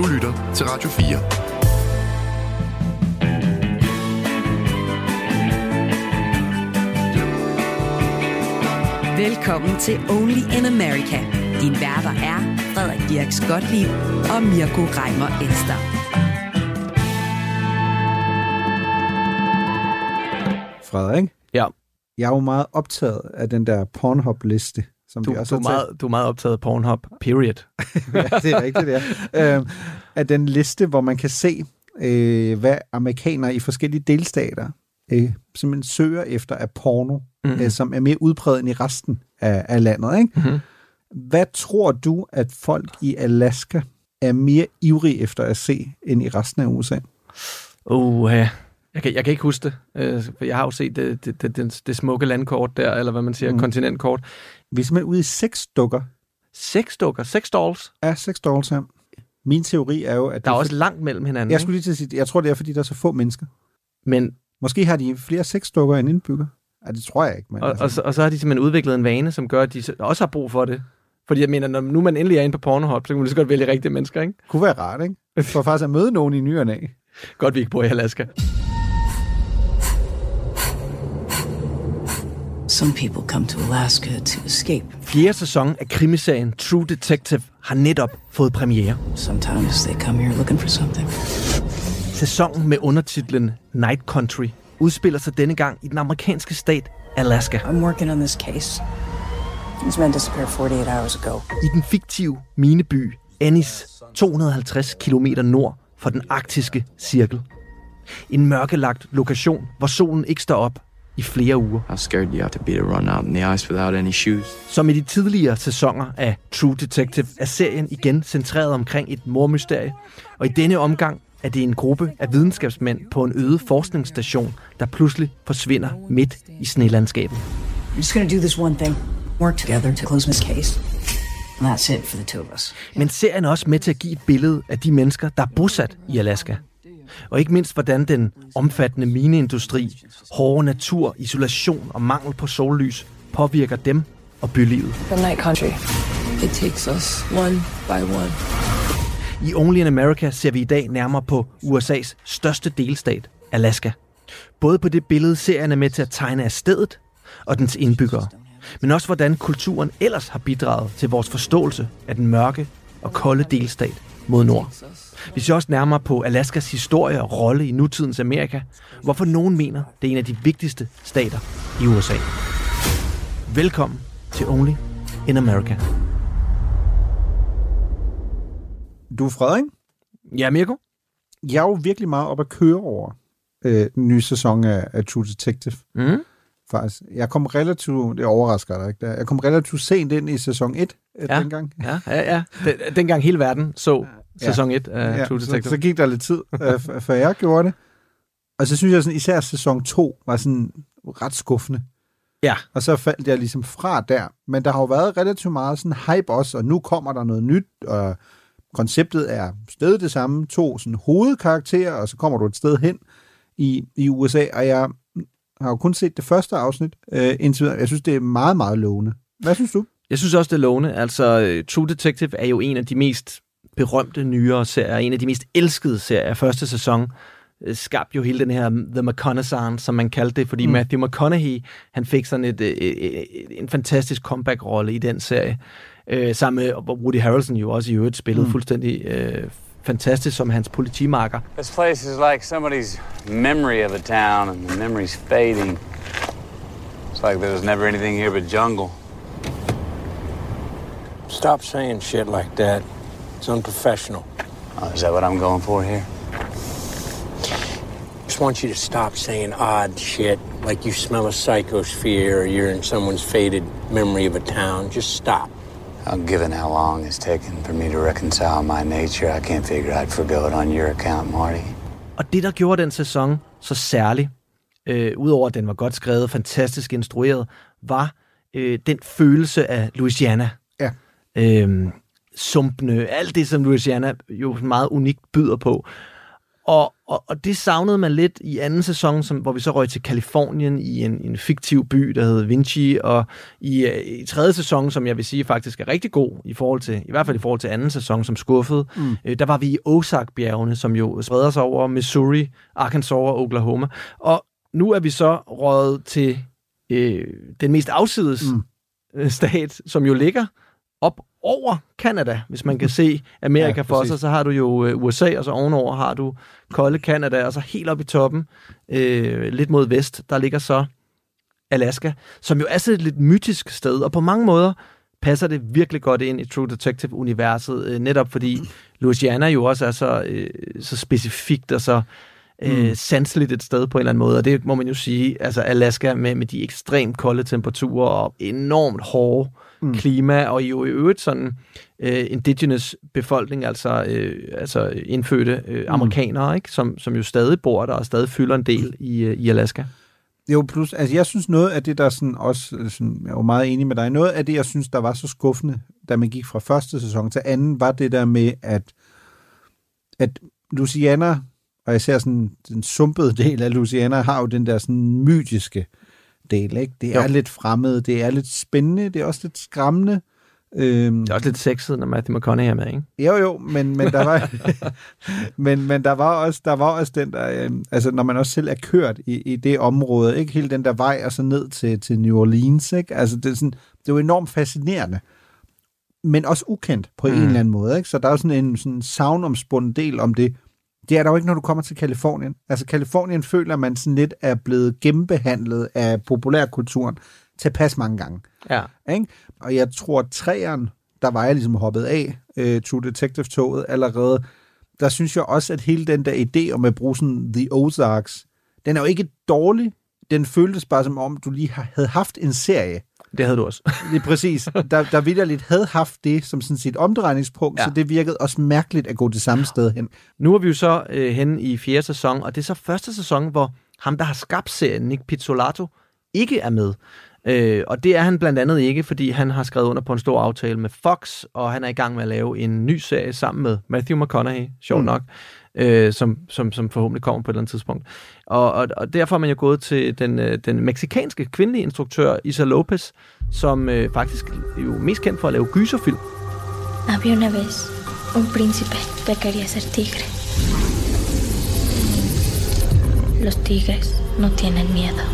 Du lytter til Radio 4. Velkommen til Only in America. Din værter er Frederik Dirks Gottlieb og Mirko Reimer Elster. Frederik? Ja. Jeg er jo meget optaget af den der Pornhub-liste. Som du, vi også du, er meget, du er meget optaget af Pornhub, period. ja, det er rigtigt, ja. Øh, af den liste, hvor man kan se, øh, hvad amerikanere i forskellige delstater øh, simpelthen søger efter af porno, mm-hmm. øh, som er mere udbredt end i resten af, af landet. Ikke? Mm-hmm. Hvad tror du, at folk i Alaska er mere ivrige efter at se, end i resten af USA? Uh, jeg, kan, jeg kan ikke huske det, øh, for jeg har jo set det, det, det, det, det smukke landkort der, eller hvad man siger, mm. kontinentkort. Vi er simpelthen ude i seks dukker. Seks dukker? Seks dolls? Ja, seks dolls her. Min teori er jo, at... Der er også for... langt mellem hinanden. Jeg skulle lige til at sige, jeg tror, det er, fordi der er så få mennesker. Men... Måske har de flere seks dukker end indbygger. Ja, det tror jeg ikke. Men og, altså. og, så, og så har de simpelthen udviklet en vane, som gør, at de også har brug for det. Fordi jeg mener, når nu man endelig er inde på Pornhub, så kan man lige så godt vælge rigtige mennesker, ikke? Kunne være rart, ikke? For faktisk at møde nogen i nyerne af. Godt, vi ikke bor i Alaska. Some people come to Alaska to escape. Fjerde sæson af krimiserien True Detective har netop fået premiere. Sometimes they come here looking for something. Sæsonen med undertitlen Night Country udspiller sig denne gang i den amerikanske stat Alaska. I'm working on this case. These men disappeared 48 hours ago. I den fiktive mineby Ennis, 250 km nord for den arktiske cirkel. En mørkelagt lokation, hvor solen ikke står op i flere uger. How scared you have to be to run out in the ice without any shoes. Som i de tidligere sæsoner af True Detective er serien igen centreret omkring et mormysterie, og i denne omgang er det en gruppe af videnskabsmænd på en øde forskningsstation, der pludselig forsvinder midt i snelandskabet. I'm just gonna do this one thing. Work together to close this case. And that's it for the two of us. Men serien er også med til at give et billede af de mennesker, der er bosat i Alaska. Og ikke mindst, hvordan den omfattende mineindustri, hårde natur, isolation og mangel på sollys påvirker dem og bylivet. The night country. It takes us one by one. I Only in America ser vi i dag nærmere på USA's største delstat, Alaska. Både på det billede serien er med til at tegne af stedet og dens indbyggere, men også hvordan kulturen ellers har bidraget til vores forståelse af den mørke og kolde delstat mod nord. Vi ser også nærmere på Alaskas historie og rolle i nutidens Amerika, hvorfor nogen mener, det er en af de vigtigste stater i USA. Velkommen til Only in America. Du er Frederik? Ja, Mirko? Jeg er jo virkelig meget op at køre over øh, den nye sæson af, af True Detective. Mm. Faktisk. Jeg kom relativt, det overrasker dig ikke, jeg kom relativt sent ind i sæson 1 øh, ja. dengang. Ja, ja, ja. Den, dengang hele verden så sæson 1 af ja, True Detective. Så, så gik der lidt tid, øh, før jeg gjorde det. Og så synes jeg, sådan, især sæson 2 var sådan ret skuffende. Ja. Og så faldt jeg ligesom fra der. Men der har jo været relativt meget sådan hype også, og nu kommer der noget nyt, og konceptet er stadig det samme. To sådan hovedkarakterer, og så kommer du et sted hen i, i USA, og jeg har jo kun set det første afsnit øh, indtil videre. Jeg synes, det er meget, meget lovende. Hvad synes du? Jeg synes også, det er lovende. Altså, True Detective er jo en af de mest berømte nyere serier, en af de mest elskede serier. Første sæson øh, skabte jo hele den her The McConaughey, som man kaldte det, fordi mm. Matthew McConaughey, han fik sådan et, et, et, en fantastisk comeback-rolle i den serie. Øh, sammen med Woody Harrelson jo også i øvrigt spillede mm. fuldstændig øh, fantastisk som hans politimarker. This place is like somebody's memory of a town, and the memory's fading. It's like there was never anything here but jungle. Stop saying shit like that. It's unprofessional. Oh, is that what I'm going for here? Just want you to stop saying odd shit like you smell a psychosphere or you're in someone's faded memory of a town. Just stop. Well, given how long it's taken for me to reconcile my nature, I can't figure I'd forgo it on your account, Marty. Og det, der gjorde den sæson så særlig, øh, udover at den var godt skrevet, fantastisk instrueret, var øh, den følelse af Louisiana. Øh, sumpene, alt det, som Louisiana jo meget unikt byder på. Og, og, og det savnede man lidt i anden sæson, som, hvor vi så røg til Kalifornien i en, en fiktiv by, der hed Vinci, og i, øh, i tredje sæson, som jeg vil sige faktisk er rigtig god, i forhold til, i hvert fald i forhold til anden sæson, som skuffede, mm. øh, der var vi i Ozark-bjergene, som jo spreder sig over Missouri, Arkansas og Oklahoma. Og nu er vi så røget til øh, den mest afsides mm. stat, som jo ligger op over Kanada, hvis man kan se Amerika ja, for sig, så har du jo øh, USA, og så ovenover har du kolde Kanada, og så helt op i toppen, øh, lidt mod vest, der ligger så Alaska, som jo er sådan et lidt mytisk sted, og på mange måder passer det virkelig godt ind i True Detective-universet, øh, netop fordi Louisiana jo også er så, øh, så specifikt og så øh, mm. sanseligt et sted på en eller anden måde, og det må man jo sige, altså Alaska med, med de ekstremt kolde temperaturer og enormt hårde mm. klima, og jo i øvrigt sådan øh, indigenous befolkning, altså, øh, altså indfødte øh, mm. amerikanere, ikke? Som, som jo stadig bor der og stadig fylder en del i, øh, i Alaska. Jo, plus, altså jeg synes noget af det, der sådan også, sådan, jeg er jo meget enig med dig, noget af det, jeg synes, der var så skuffende, da man gik fra første sæson til anden, var det der med, at, at Luciana, og især sådan den sumpede del af Luciana, har jo den der sådan mytiske del, ikke? Det er jo. lidt fremmed, det er lidt spændende, det er også lidt skræmmende. Øhm, det er også lidt sexet, når Matthew McConaughey er med, ikke? Jo, jo, men, men, der, var, men, men der, var også, der var også den der, øh, altså når man også selv er kørt i, i det område, ikke? Hele den der vej, og så ned til, til New Orleans, ikke? Altså det er, sådan, det er jo enormt fascinerende, men også ukendt på mm. en eller anden måde, ikke? Så der er jo sådan en sådan savnomspundet del om det, det er der jo ikke, når du kommer til Kalifornien. Altså, Kalifornien føler man sådan lidt er blevet gennembehandlet af populærkulturen tilpas mange gange. Ja. Ikke? Og jeg tror, at træeren, der var jeg ligesom hoppet af uh, True Detective-toget allerede, der synes jeg også, at hele den der idé om at bruge sådan The Ozarks, den er jo ikke dårlig. Den føltes bare som om, du lige havde haft en serie, det havde du også. Lige præcis. Der, der ville lidt havde haft det som sådan sit omdrejningspunkt, ja. så det virkede også mærkeligt at gå det samme sted hen. Nu er vi jo så øh, hen i fjerde sæson, og det er så første sæson, hvor ham, der har skabt serien, Nick Pizzolato, ikke er med. Øh, og det er han blandt andet ikke, fordi han har skrevet under på en stor aftale med Fox, og han er i gang med at lave en ny serie sammen med Matthew McConaughey, sjovt mm. nok, øh, som, som, som forhåbentlig kommer på et eller andet tidspunkt. Og, og, og derfor er man jo gået til den, øh, den meksikanske kvindelige instruktør, Isa Lopez, som øh, faktisk er jo mest kendt for at lave gyserfilm. Había una vez un príncipe que quería ser tigre. Los tigres no tienen miedo.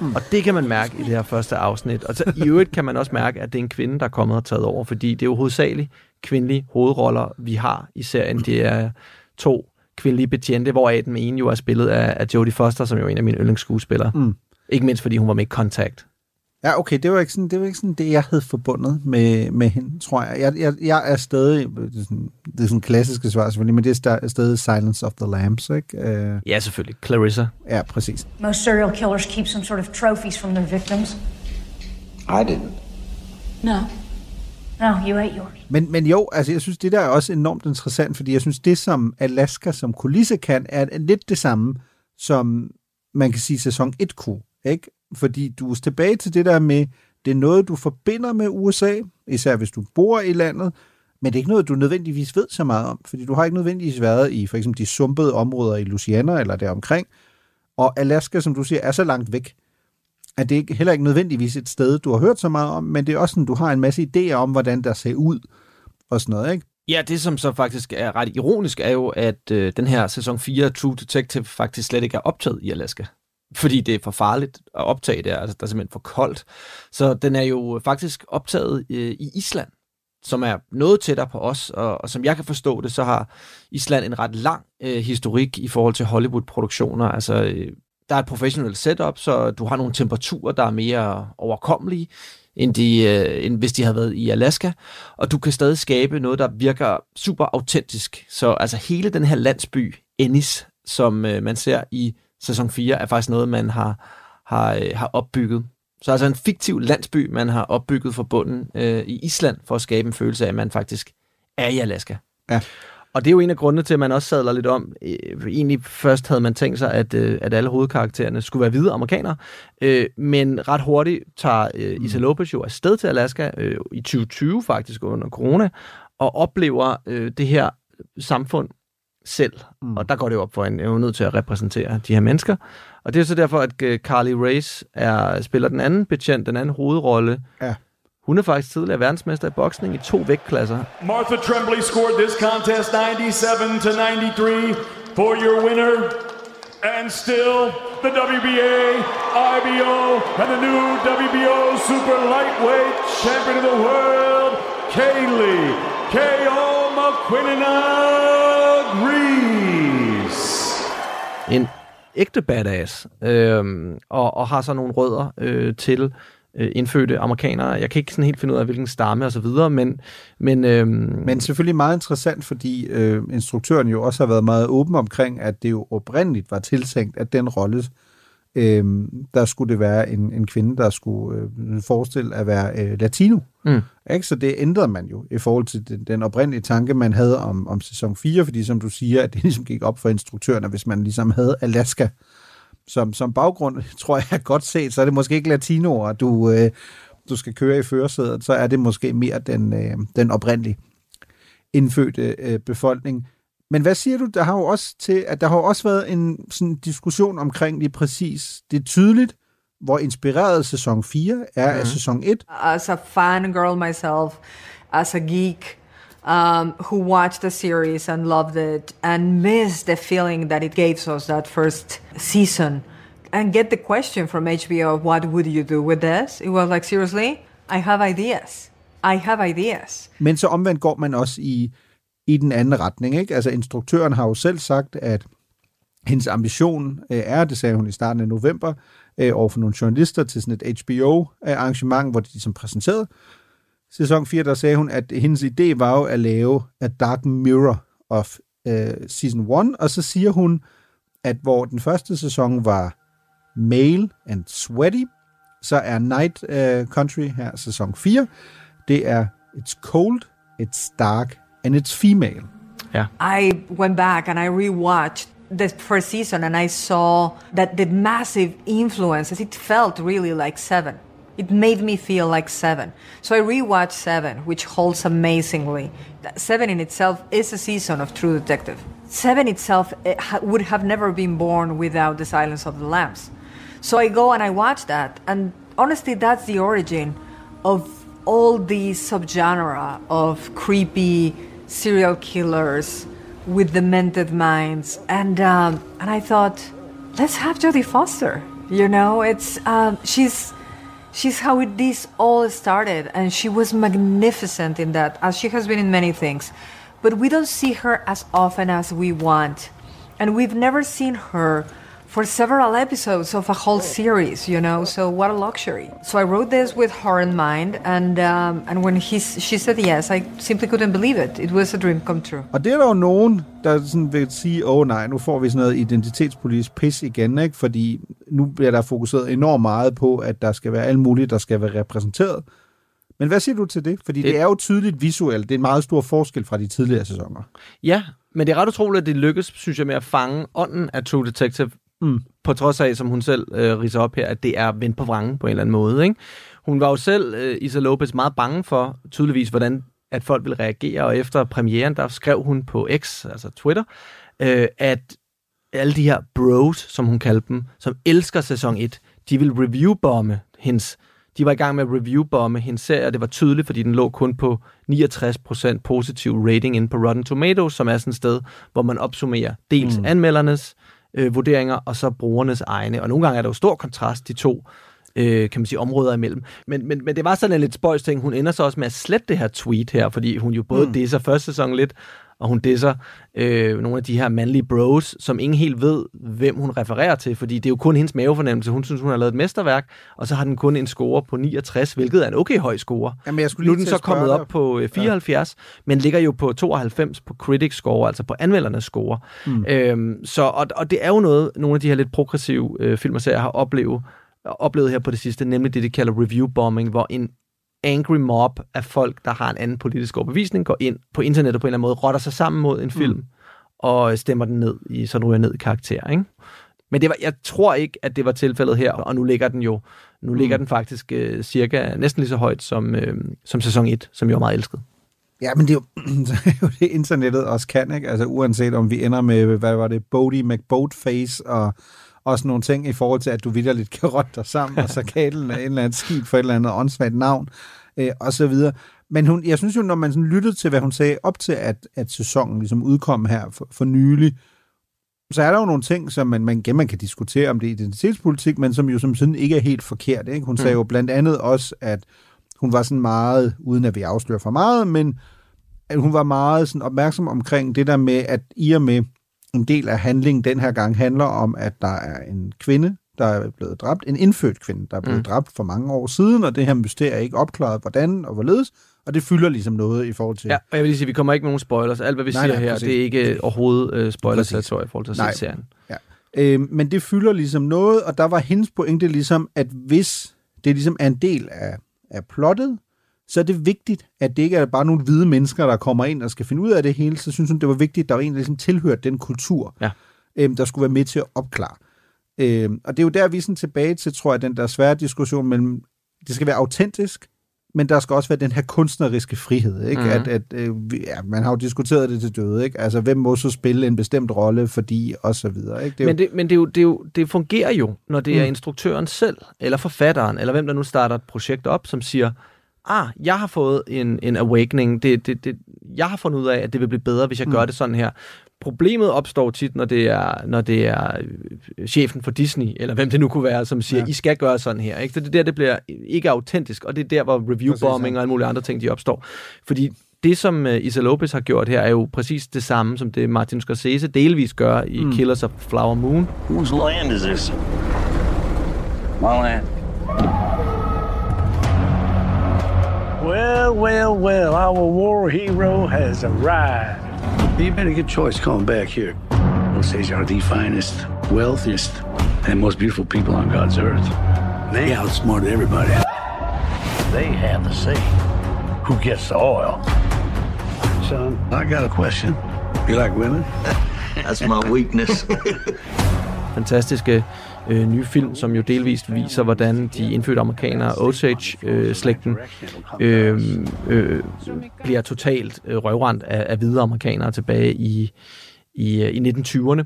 Mm. Og det kan man mærke i det her første afsnit. Og så, i øvrigt kan man også mærke, at det er en kvinde, der er kommet og taget over, fordi det er jo hovedsageligt kvindelige hovedroller, vi har i serien. Det er to kvindelige betjente, hvoraf den ene jo er spillet af, af Jodie Foster, som jo er en af mine yndlingsskuespillere. Mm. Ikke mindst, fordi hun var med i Contact. Ja, okay, det var ikke sådan det, var ikke sådan det jeg havde forbundet med, med hende, tror jeg. Jeg, jeg, jeg er stadig, det er, sådan, det er sådan klassiske svar selvfølgelig, men det er stadig Silence of the Lambs, ikke? Uh, ja, selvfølgelig. Clarissa. Ja, præcis. Most serial killers keep some sort of trophies from their victims. I didn't. No. No, you ate yours. Men, men jo, altså jeg synes, det der er også enormt interessant, fordi jeg synes, det som Alaska som kulisse kan, er lidt det samme, som man kan sige sæson 1 kunne, ikke? Fordi du er tilbage til det der med, det er noget, du forbinder med USA, især hvis du bor i landet, men det er ikke noget, du nødvendigvis ved så meget om, fordi du har ikke nødvendigvis været i for eksempel de sumpede områder i Louisiana eller deromkring, og Alaska, som du siger, er så langt væk, at det er heller ikke nødvendigvis et sted, du har hørt så meget om, men det er også sådan, du har en masse idéer om, hvordan der ser ud og sådan noget, ikke? Ja, det som så faktisk er ret ironisk, er jo, at øh, den her sæson 4 True Detective faktisk slet ikke er optaget i Alaska fordi det er for farligt at optage der, altså der er simpelthen for koldt. Så den er jo faktisk optaget øh, i Island, som er noget tættere på os, og, og som jeg kan forstå det, så har Island en ret lang øh, historik i forhold til Hollywood-produktioner. Altså, øh, der er et professionelt setup, så du har nogle temperaturer, der er mere overkommelige, end, de, øh, end hvis de havde været i Alaska, og du kan stadig skabe noget, der virker super autentisk. Så altså hele den her landsby, Ennis, som øh, man ser i sæson 4 er faktisk noget, man har, har, øh, har opbygget. Så altså en fiktiv landsby, man har opbygget fra bunden øh, i Island, for at skabe en følelse af, at man faktisk er i Alaska. Ja. Og det er jo en af grundene til, at man også sadler lidt om. Øh, Egentlig først havde man tænkt sig, at, øh, at alle hovedkaraktererne skulle være hvide amerikanere, øh, men ret hurtigt tager øh, Isa Lopez jo afsted til Alaska øh, i 2020 faktisk under corona, og oplever øh, det her samfund selv. Mm. Og der går det jo op for en, er jo nødt til at repræsentere de her mennesker. Og det er så derfor, at øh, Carly Race er, spiller den anden betjent, den anden hovedrolle. Ja. Hun er faktisk tidligere verdensmester i boksning i to vægtklasser. Martha Tremblay scored this contest 97 to 93 for your winner. And still the WBA, IBO, and the new WBO super lightweight champion of the world, Kaylee K.O. McQuinnan Reese. En ægte badass, øhm, og, og har så nogle rødder øh, til øh, indfødte amerikanere. Jeg kan ikke sådan helt finde ud af, hvilken stamme og så videre, men... Men, øhm, Men selvfølgelig meget interessant, fordi øh, instruktøren jo også har været meget åben omkring, at det jo oprindeligt var tiltænkt, at den rolle, øh, der skulle det være en, en kvinde, der skulle øh, forestille at være øh, latino. Mm. Ikke? Så det ændrede man jo i forhold til den, den oprindelige tanke, man havde om, om sæson 4, fordi som du siger, at det ligesom gik op for instruktøren, at hvis man ligesom havde Alaska som, som baggrund, tror jeg er godt set, så er det måske ikke latinoer, du, øh, du skal køre i førersædet, så er det måske mere den, øh, den oprindelige indfødte øh, befolkning. Men hvad siger du, der har jo også til, at der har jo også været en sådan diskussion omkring lige præcis, det er tydeligt, hvor inspireret sæson 4 er af sæson 1, as a fangirl myself, as a geek um, who watched the series and loved it and missed the feeling that it gave us that first season, and get the question from HBO, what would you do with this? It was like, seriously? I have ideas. I have ideas. Men så omvendt går man også i, i den anden retning. Ikke? Altså instruktøren har jo selv sagt, at hendes ambition øh, er, det sagde hun i starten af november, øh, over for nogle journalister til sådan et HBO-arrangement, hvor de ligesom præsenterede sæson 4, der sagde hun, at hendes idé var jo at lave A Dark Mirror of øh, Season 1, og så siger hun, at hvor den første sæson var male and sweaty, så er Night øh, Country her sæson 4, det er It's cold, it's dark, and it's female. Yeah. I went back and I rewatched the first season and I saw that the massive influences, it felt really like Seven. It made me feel like Seven. So I rewatched Seven, which holds amazingly. Seven in itself is a season of True Detective. Seven itself eh, ha- would have never been born without The Silence of the Lambs. So I go and I watch that, and honestly, that's the origin of all the subgenre of creepy serial killers with demented minds, and um, and I thought, let's have Jodie Foster. You know, it's um, she's she's how this all started, and she was magnificent in that, as she has been in many things. But we don't see her as often as we want, and we've never seen her for several episodes of a whole series, you know. So what a luxury! So I wrote this with her in mind, and um, and when he she said yes, I simply couldn't believe it. It was a dream come true. Og det er der jo nogen, der sådan vil sige, åh oh, nej, nu får vi sådan noget identitetspolitisk pis igen, ikke? fordi nu bliver der fokuseret enormt meget på, at der skal være alt muligt, der skal være repræsenteret. Men hvad siger du til det? Fordi det, Det- er jo tydeligt visuelt. Det er en meget stor forskel fra de tidligere sæsoner. Ja, men det er ret utroligt, at det lykkes, synes jeg, med at fange ånden af True Detective, Mm. på trods af, som hun selv øh, riser op her, at det er vendt på vrangen på en eller anden måde. Ikke? Hun var jo selv, øh, Isa Lopez, meget bange for, tydeligvis, hvordan at folk ville reagere, og efter premieren, der skrev hun på X, altså Twitter, øh, at alle de her bros, som hun kaldte dem, som elsker sæson 1, de vil review-bomme hendes de var i gang med at review-bomme hendes serie, og det var tydeligt, fordi den lå kun på 69% positiv rating inde på Rotten Tomatoes, som er sådan et sted, hvor man opsummerer dels mm. anmeldernes øh, vurderinger, og så brugernes egne. Og nogle gange er der jo stor kontrast, de to øh, kan man sige, områder imellem. Men, men, men det var sådan en lidt spøjs ting. Hun ender så også med at slette det her tweet her, fordi hun jo både mm. disser første sæson lidt, og hun disser øh, nogle af de her mandlige bros, som ingen helt ved, hvem hun refererer til, fordi det er jo kun hendes mavefornemmelse. Hun synes, hun har lavet et mesterværk, og så har den kun en score på 69, hvilket er en okay høj score. Jamen, jeg skulle Nu er den så kommet dig. op på øh, 74, ja. men ligger jo på 92 på Critics score, altså på anmeldernes score. Mm. Øhm, så, og, og det er jo noget, nogle af de her lidt progressive øh, film og serier har oplevet, oplevet her på det sidste, nemlig det, de kalder review bombing, hvor en angry mob af folk, der har en anden politisk overbevisning, går ind på internettet på en eller anden måde, rotter sig sammen mod en film, mm. og stemmer den ned, i, så den ryger ned i karakter. Ikke? Men det var, jeg tror ikke, at det var tilfældet her, og nu ligger den jo nu ligger Mm. den faktisk øh, cirka næsten lige så højt som, øh, som sæson 1, som jo er meget elsket. Ja, men det er, jo, det er jo det, internettet også kan, ikke? Altså uanset om vi ender med, hvad var det, Bodie McBoatface og, og sådan nogle ting i forhold til, at du vidderligt kan rotte dig sammen, og så af en eller anden skib for et eller andet åndssvagt navn, øh, og så videre. Men hun, jeg synes jo, når man sådan lyttede til, hvad hun sagde op til, at, at sæsonen ligesom udkom her for, for nylig, så er der jo nogle ting, som man, man, igen, man kan diskutere, om det er identitetspolitik, men som jo som sådan ikke er helt forkert. Ikke? Hun sagde Mm. jo blandt andet også, at hun var sådan meget, uden at vi afslører for meget, men at hun var meget sådan opmærksom omkring det der med, at i og med en del af handlingen den her gang handler om, at der er en kvinde, der er blevet dræbt, en indfødt kvinde, der er blevet Mm. dræbt for mange år siden, og det her mysterie er ikke opklaret, hvordan og hvorledes, og det fylder ligesom noget i forhold til... Ja, og jeg vil lige sige, vi kommer ikke med nogen spoilers. Alt, hvad vi Nej, siger nej, her, præcis. det er ikke overhovedet øh, spoilers Præcis. i forhold til Nej. se serien. Ja. Øh, men det fylder ligesom noget, og der var hendes pointe ligesom, at hvis det ligesom er en del af, af plottet, så er det vigtigt, at det ikke er bare nogle hvide mennesker, der kommer ind og skal finde ud af det hele. Så synes hun, det var vigtigt, at der var en, der ligesom tilhørte den kultur, Ja. øh, der skulle være med til at opklare. Øh, og det er jo der, vi er sådan tilbage til, tror jeg, den der svære diskussion mellem, det skal være autentisk, men der skal også være den her kunstneriske frihed. Ikke? Mhm. Mm. At, at, øh, ja, man har jo diskuteret det til døde. Ikke? Altså, hvem må så spille en bestemt rolle, fordi, og så videre. Ikke? Det er Men, det, men det, er jo, det, er jo, det fungerer jo, når det er Mm. instruktøren selv, eller forfatteren, eller hvem der nu starter et projekt op, som siger, ah, jeg har fået en, en awakening, det, det, det, jeg har fundet ud af, at det vil blive bedre, hvis jeg Mm. gør det sådan her. Problemet opstår tit, når det er, når det er øh, chefen for Disney, eller hvem det nu kunne være, som siger, ja. I skal gøre sådan her. Ikke? Så det er der, det bliver ikke autentisk, og det er der, hvor reviewbombing og alle mulige andre ting, de opstår. Fordi det, som uh, Isa Lopez har gjort her, er jo præcis det samme, som det Martin Scorsese delvis gør i mm. Killers of Flower Moon. Whose land is this? My land. Well, well, well, our war hero has arrived. You made a good choice coming back here. Those Osage are the finest, wealthiest, and most beautiful people on God's earth. They outsmarted everybody. They have the say. Who gets the oil? Son, I got a question. You like women? That's my weakness. fantastiske øh, nye film, som jo delvist viser, hvordan de indfødte amerikanere, Osage-slægten, øh, øh, bliver totalt øh, røvrendt af, af hvide amerikanere tilbage i, i, øh, i 1920'erne.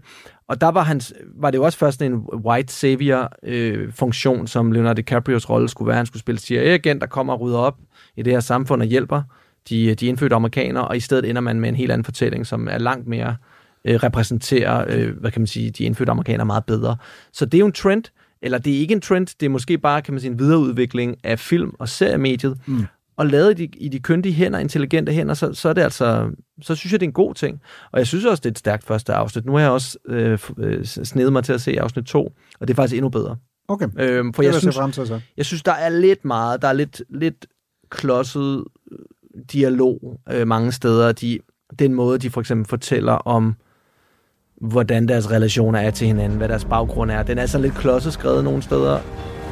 Og der var, hans, var det jo også først en white savior-funktion, øh, som Leonardo DiCaprios rolle skulle være. Han skulle spille CIA-agent, der kommer og rydder op i det her samfund og hjælper de, de indfødte amerikanere, og i stedet ender man med en helt anden fortælling, som er langt mere øh, repræsenterer, øh, hvad kan man sige, de indfødte amerikanere meget bedre. Så det er jo en trend, eller det er ikke en trend, det er måske bare, kan man sige, en videreudvikling af film- og seriemediet, mm. og lavet i de, i de kyndige hænder, intelligente hænder, så, så er det altså, så synes jeg, det er en god ting. Og jeg synes også, det er et stærkt første afsnit. Nu har jeg også øh, øh, snedet mig til at se afsnit 2, og det er faktisk endnu bedre. Okay, Øhm, for det jeg jeg synes, frem til så. jeg synes, der er lidt meget, der er lidt, lidt klodset øh, dialog øh, mange steder. De, den måde, de for eksempel fortæller om, hvordan deres relationer er til hinanden, hvad deres baggrund er. Den er så lidt klodset skrevet nogle steder.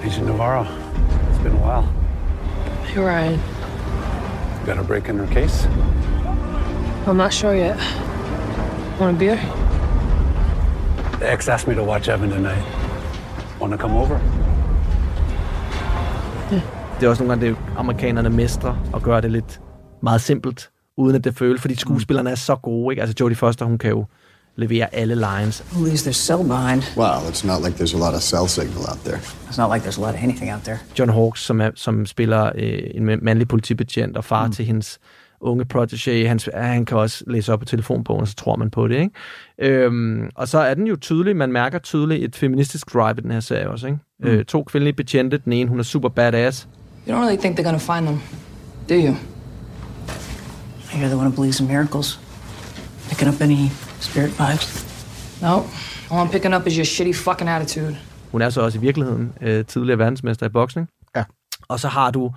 Agent Navarro, it's been a while. Hey, Ryan. Got a break in her case? I'm not sure yet. Want a beer? The ex asked me to watch Evan tonight. Want to come over? Det er også nogle gange, det er amerikanerne mestre og gøre det lidt meget simpelt, uden at det føles, fordi skuespillerne er så gode. Ikke? Altså Jodie Foster, hun kan jo levere alle lines. Who leaves their cell behind? Well, it's not like there's a lot of cell signal out there. It's not like there's a lot of anything out there. John Hawkes, som, er, som spiller øh, en ma- mandlig politibetjent og far mm. til hendes unge protege, han, han kan også læse op på telefonbogen, og så tror man på det. Ikke? Øhm, og så er den jo tydelig, man mærker tydeligt et feministisk drive i den her serie også. Ikke? Mm. Øh, to kvindelige betjente, den ene hun er super badass. You don't really think they're gonna find them, do you? I hear they want to believe some miracles. Picking up any spirit vibes? No. All I'm picking up is your shitty fucking attitude. Hun er så også i virkeligheden øh, tidligere verdensmester i boksning. Ja. Og så har du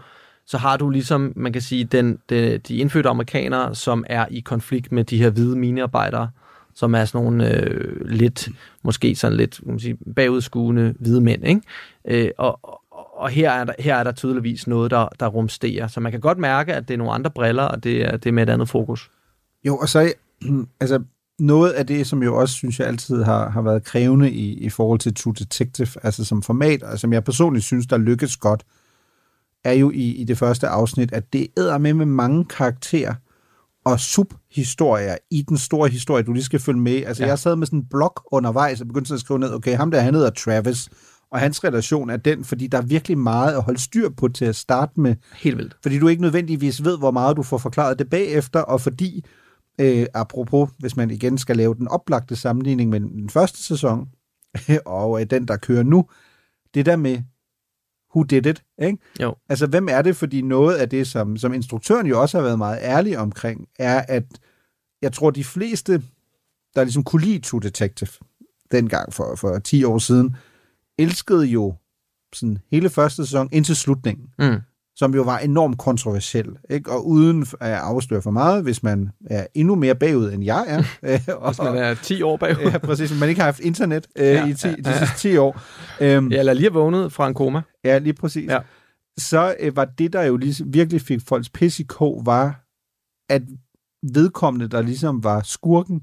så har du ligesom, man kan sige, den, de, de indfødte amerikanere, som er i konflikt med de her hvide minearbejdere, som er sådan nogle øh, lidt, måske sådan lidt kan man sige, bagudskuende hvide mænd. Ikke? Øh, og, og, og her er, der, her er der tydeligvis noget, der, der rumsterer. Så man kan godt mærke, at det er nogle andre briller, og det er, det er med et andet fokus. Jo, og så altså, noget af det, som jo også, synes jeg, altid har, har været krævende i, i forhold til True Detective, altså som format, og som jeg personligt synes, der lykkes godt, er jo i, i det første afsnit, at det æder med med mange karakterer og subhistorier i den store historie, du lige skal følge med. Altså, ja. jeg sad med sådan en blog undervejs og begyndte at skrive ned, okay, ham der, han hedder Travis, og hans relation er den, fordi der er virkelig meget at holde styr på til at starte med. Helt vildt. Fordi du ikke nødvendigvis ved, hvor meget du får forklaret det bagefter, og fordi, øh, apropos, hvis man igen skal lave den oplagte sammenligning med den første sæson, og øh, den, der kører nu, det der med, who did it, ikke? Jo. Altså, hvem er det? Fordi noget af det, som, som instruktøren jo også har været meget ærlig omkring, er, at jeg tror, de fleste, der ligesom kunne lide True Detective dengang for, for 10 år siden, elskede jo sådan hele første sæson indtil slutningen, mm. Som jo var enormt kontroversiel. Ikke? Og uden at afsløre for meget, hvis man er endnu mere bagud, end jeg er. og, hvis man er 10 år bagud. ja, præcis. Man ikke har haft internet øh, ja, i 10, ja, de sidste 10 år. Øhm, ja, eller lige vågnet fra en koma. Ja, lige præcis. Ja. Så øh, var det, der jo lige, virkelig fik folks pis i kog, var, at vedkommende, der ligesom var skurken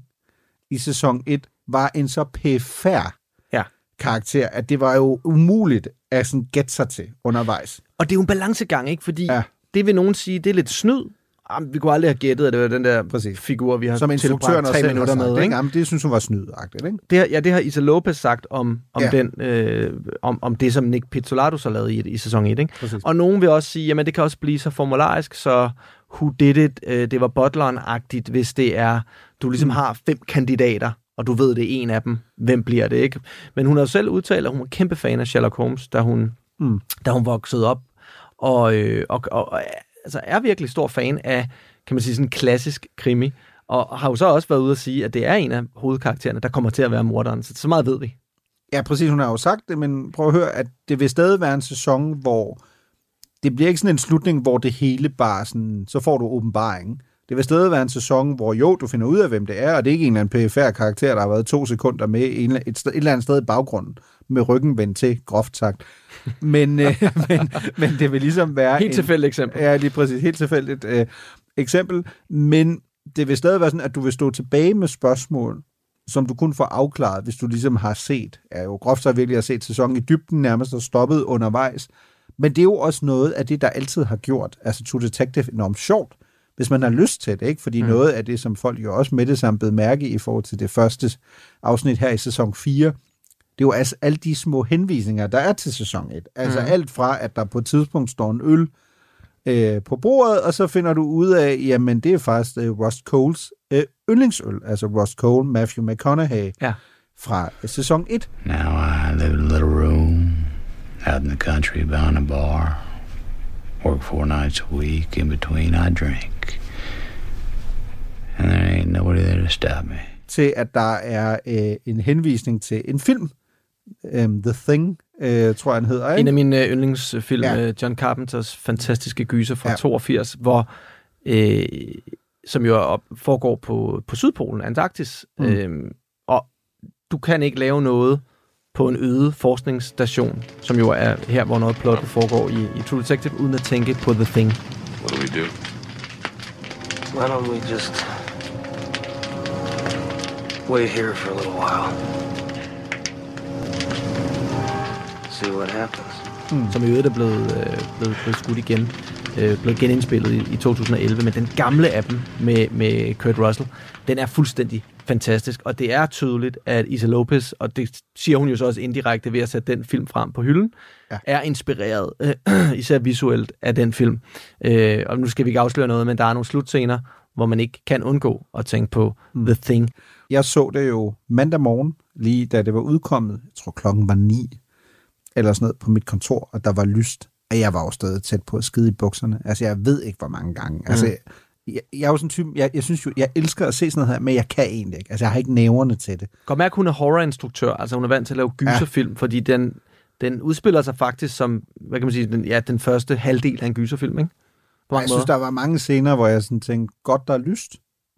i sæson 1, var en så pæfærd ja. karakter, at det var jo umuligt at sådan gætte sig til undervejs. Og det er jo en balancegang, ikke? Fordi ja. det vil nogen sige, det er lidt snyd. Jamen, vi kunne aldrig have gættet, at det var den der Præcis. figur, vi har Som instruktøren tre minutter med. Ikke? Jamen, det synes hun var snydagtigt, ikke? Det, har, ja, det har Isa Lopez sagt om, om, ja. den, øh, om, om det, som Nick Pizzolato så lavede i, i sæson 1. Ikke? Præcis. Og nogen vil også sige, jamen det kan også blive så formularisk, så who did it, øh, det var butleren-agtigt, hvis det er, du ligesom mm. har fem kandidater, og du ved, det er en af dem. Hvem bliver det, ikke? Men hun har jo selv udtalt, at hun var kæmpe fan af Sherlock Holmes, da hun, mm. da hun voksede op, og, øh, og, og, og altså er virkelig stor fan af, kan man sige, sådan en klassisk krimi, og har jo så også været ude at sige, at det er en af hovedkaraktererne, der kommer til at være morderen. Så, så meget ved vi. Ja, præcis. Hun har jo sagt det, men prøv at høre, at det vil stadig være en sæson, hvor det bliver ikke sådan en slutning, hvor det hele bare sådan, så får du åbenbaring. Det vil stadig være en sæson, hvor jo, du finder ud af, hvem det er, og det er ikke en eller anden PFR karakter, der har været to sekunder med et, et, et eller andet sted i baggrunden, med ryggen vendt til, groft sagt. Men, øh, men, men det vil ligesom være... Helt tilfældigt eksempel. Ja, lige præcis. Helt tilfældigt øh, eksempel. Men det vil stadig være sådan, at du vil stå tilbage med spørgsmål, som du kun får afklaret, hvis du ligesom har set, er jo groft så virkelig at set sæsonen i dybden nærmest og stoppet undervejs. Men det er jo også noget af det, der altid har gjort, altså True Detective enormt sjovt, hvis man har lyst til det, ikke? Fordi mm. noget af det, som folk jo også med det samme blev mærke i forhold til det første afsnit her i sæson 4, det er jo altså alle de små henvisninger, der er til sæson 1. Altså mm. alt fra, at der på et tidspunkt står en øl øh, på bordet, og så finder du ud af, jamen det er faktisk øh, Ross Coles øh, yndlingsøl, altså Ross Cole, Matthew McConaughey ja. fra øh, sæson 1. Now I live in a little room out in the country behind a bar. Work four nights a week. In between, I drink. And there ain't nobody there to stop me. Til at der er øh, en henvisning til en film, um, The Thing, øh, tror jeg, han hedder. Ikke? En af mine yndlingsfilm, Ja. ja. John Carpenters fantastiske gyser fra Ja. ja. 82, hvor, øh, som jo er op, foregår på, på Sydpolen, Antarktis. Mm. Øhm, og du kan ikke lave noget på en øde forskningsstation, som jo er her, hvor noget plot foregår i, i True Detective, uden at tænke på The Thing. What do we do? Why don't we just wait here for a little while? See what happens. mm. som i øvrigt er blevet, øh, blevet, blevet skudt igen, øh, blevet genindspillet i, i 2011, men den gamle af dem med, med Kurt Russell, den er fuldstændig fantastisk, og det er tydeligt, at Isa Lopez, og det siger hun jo så også indirekte ved at sætte den film frem på hylden, Ja. er inspireret, øh, især visuelt, af den film. Øh, og nu skal vi ikke afsløre noget, men der er nogle slutscener, hvor man ikke kan undgå at tænke på mm. The Thing. Jeg så det jo mandag morgen, lige da det var udkommet. Jeg tror klokken var ni, eller sådan noget, på mit kontor, og der var lyst. Og jeg var jo stadig tæt på at skide i bukserne. Altså, jeg ved ikke, hvor mange gange. Altså, jeg, jeg er jo sådan en type, jeg, jeg synes jo, jeg elsker at se sådan noget her, men jeg kan egentlig ikke. Altså, jeg har ikke næverne til det. Godt mærke, hun er horrorinstruktør, altså hun er vant til at lave gyserfilm, ja. fordi den, den udspiller sig faktisk som, hvad kan man sige, den, ja, den første halvdel af en gyserfilm, ikke? På mange jeg synes, måder. der var mange scener, hvor jeg sådan tænkte, godt, der er lyst.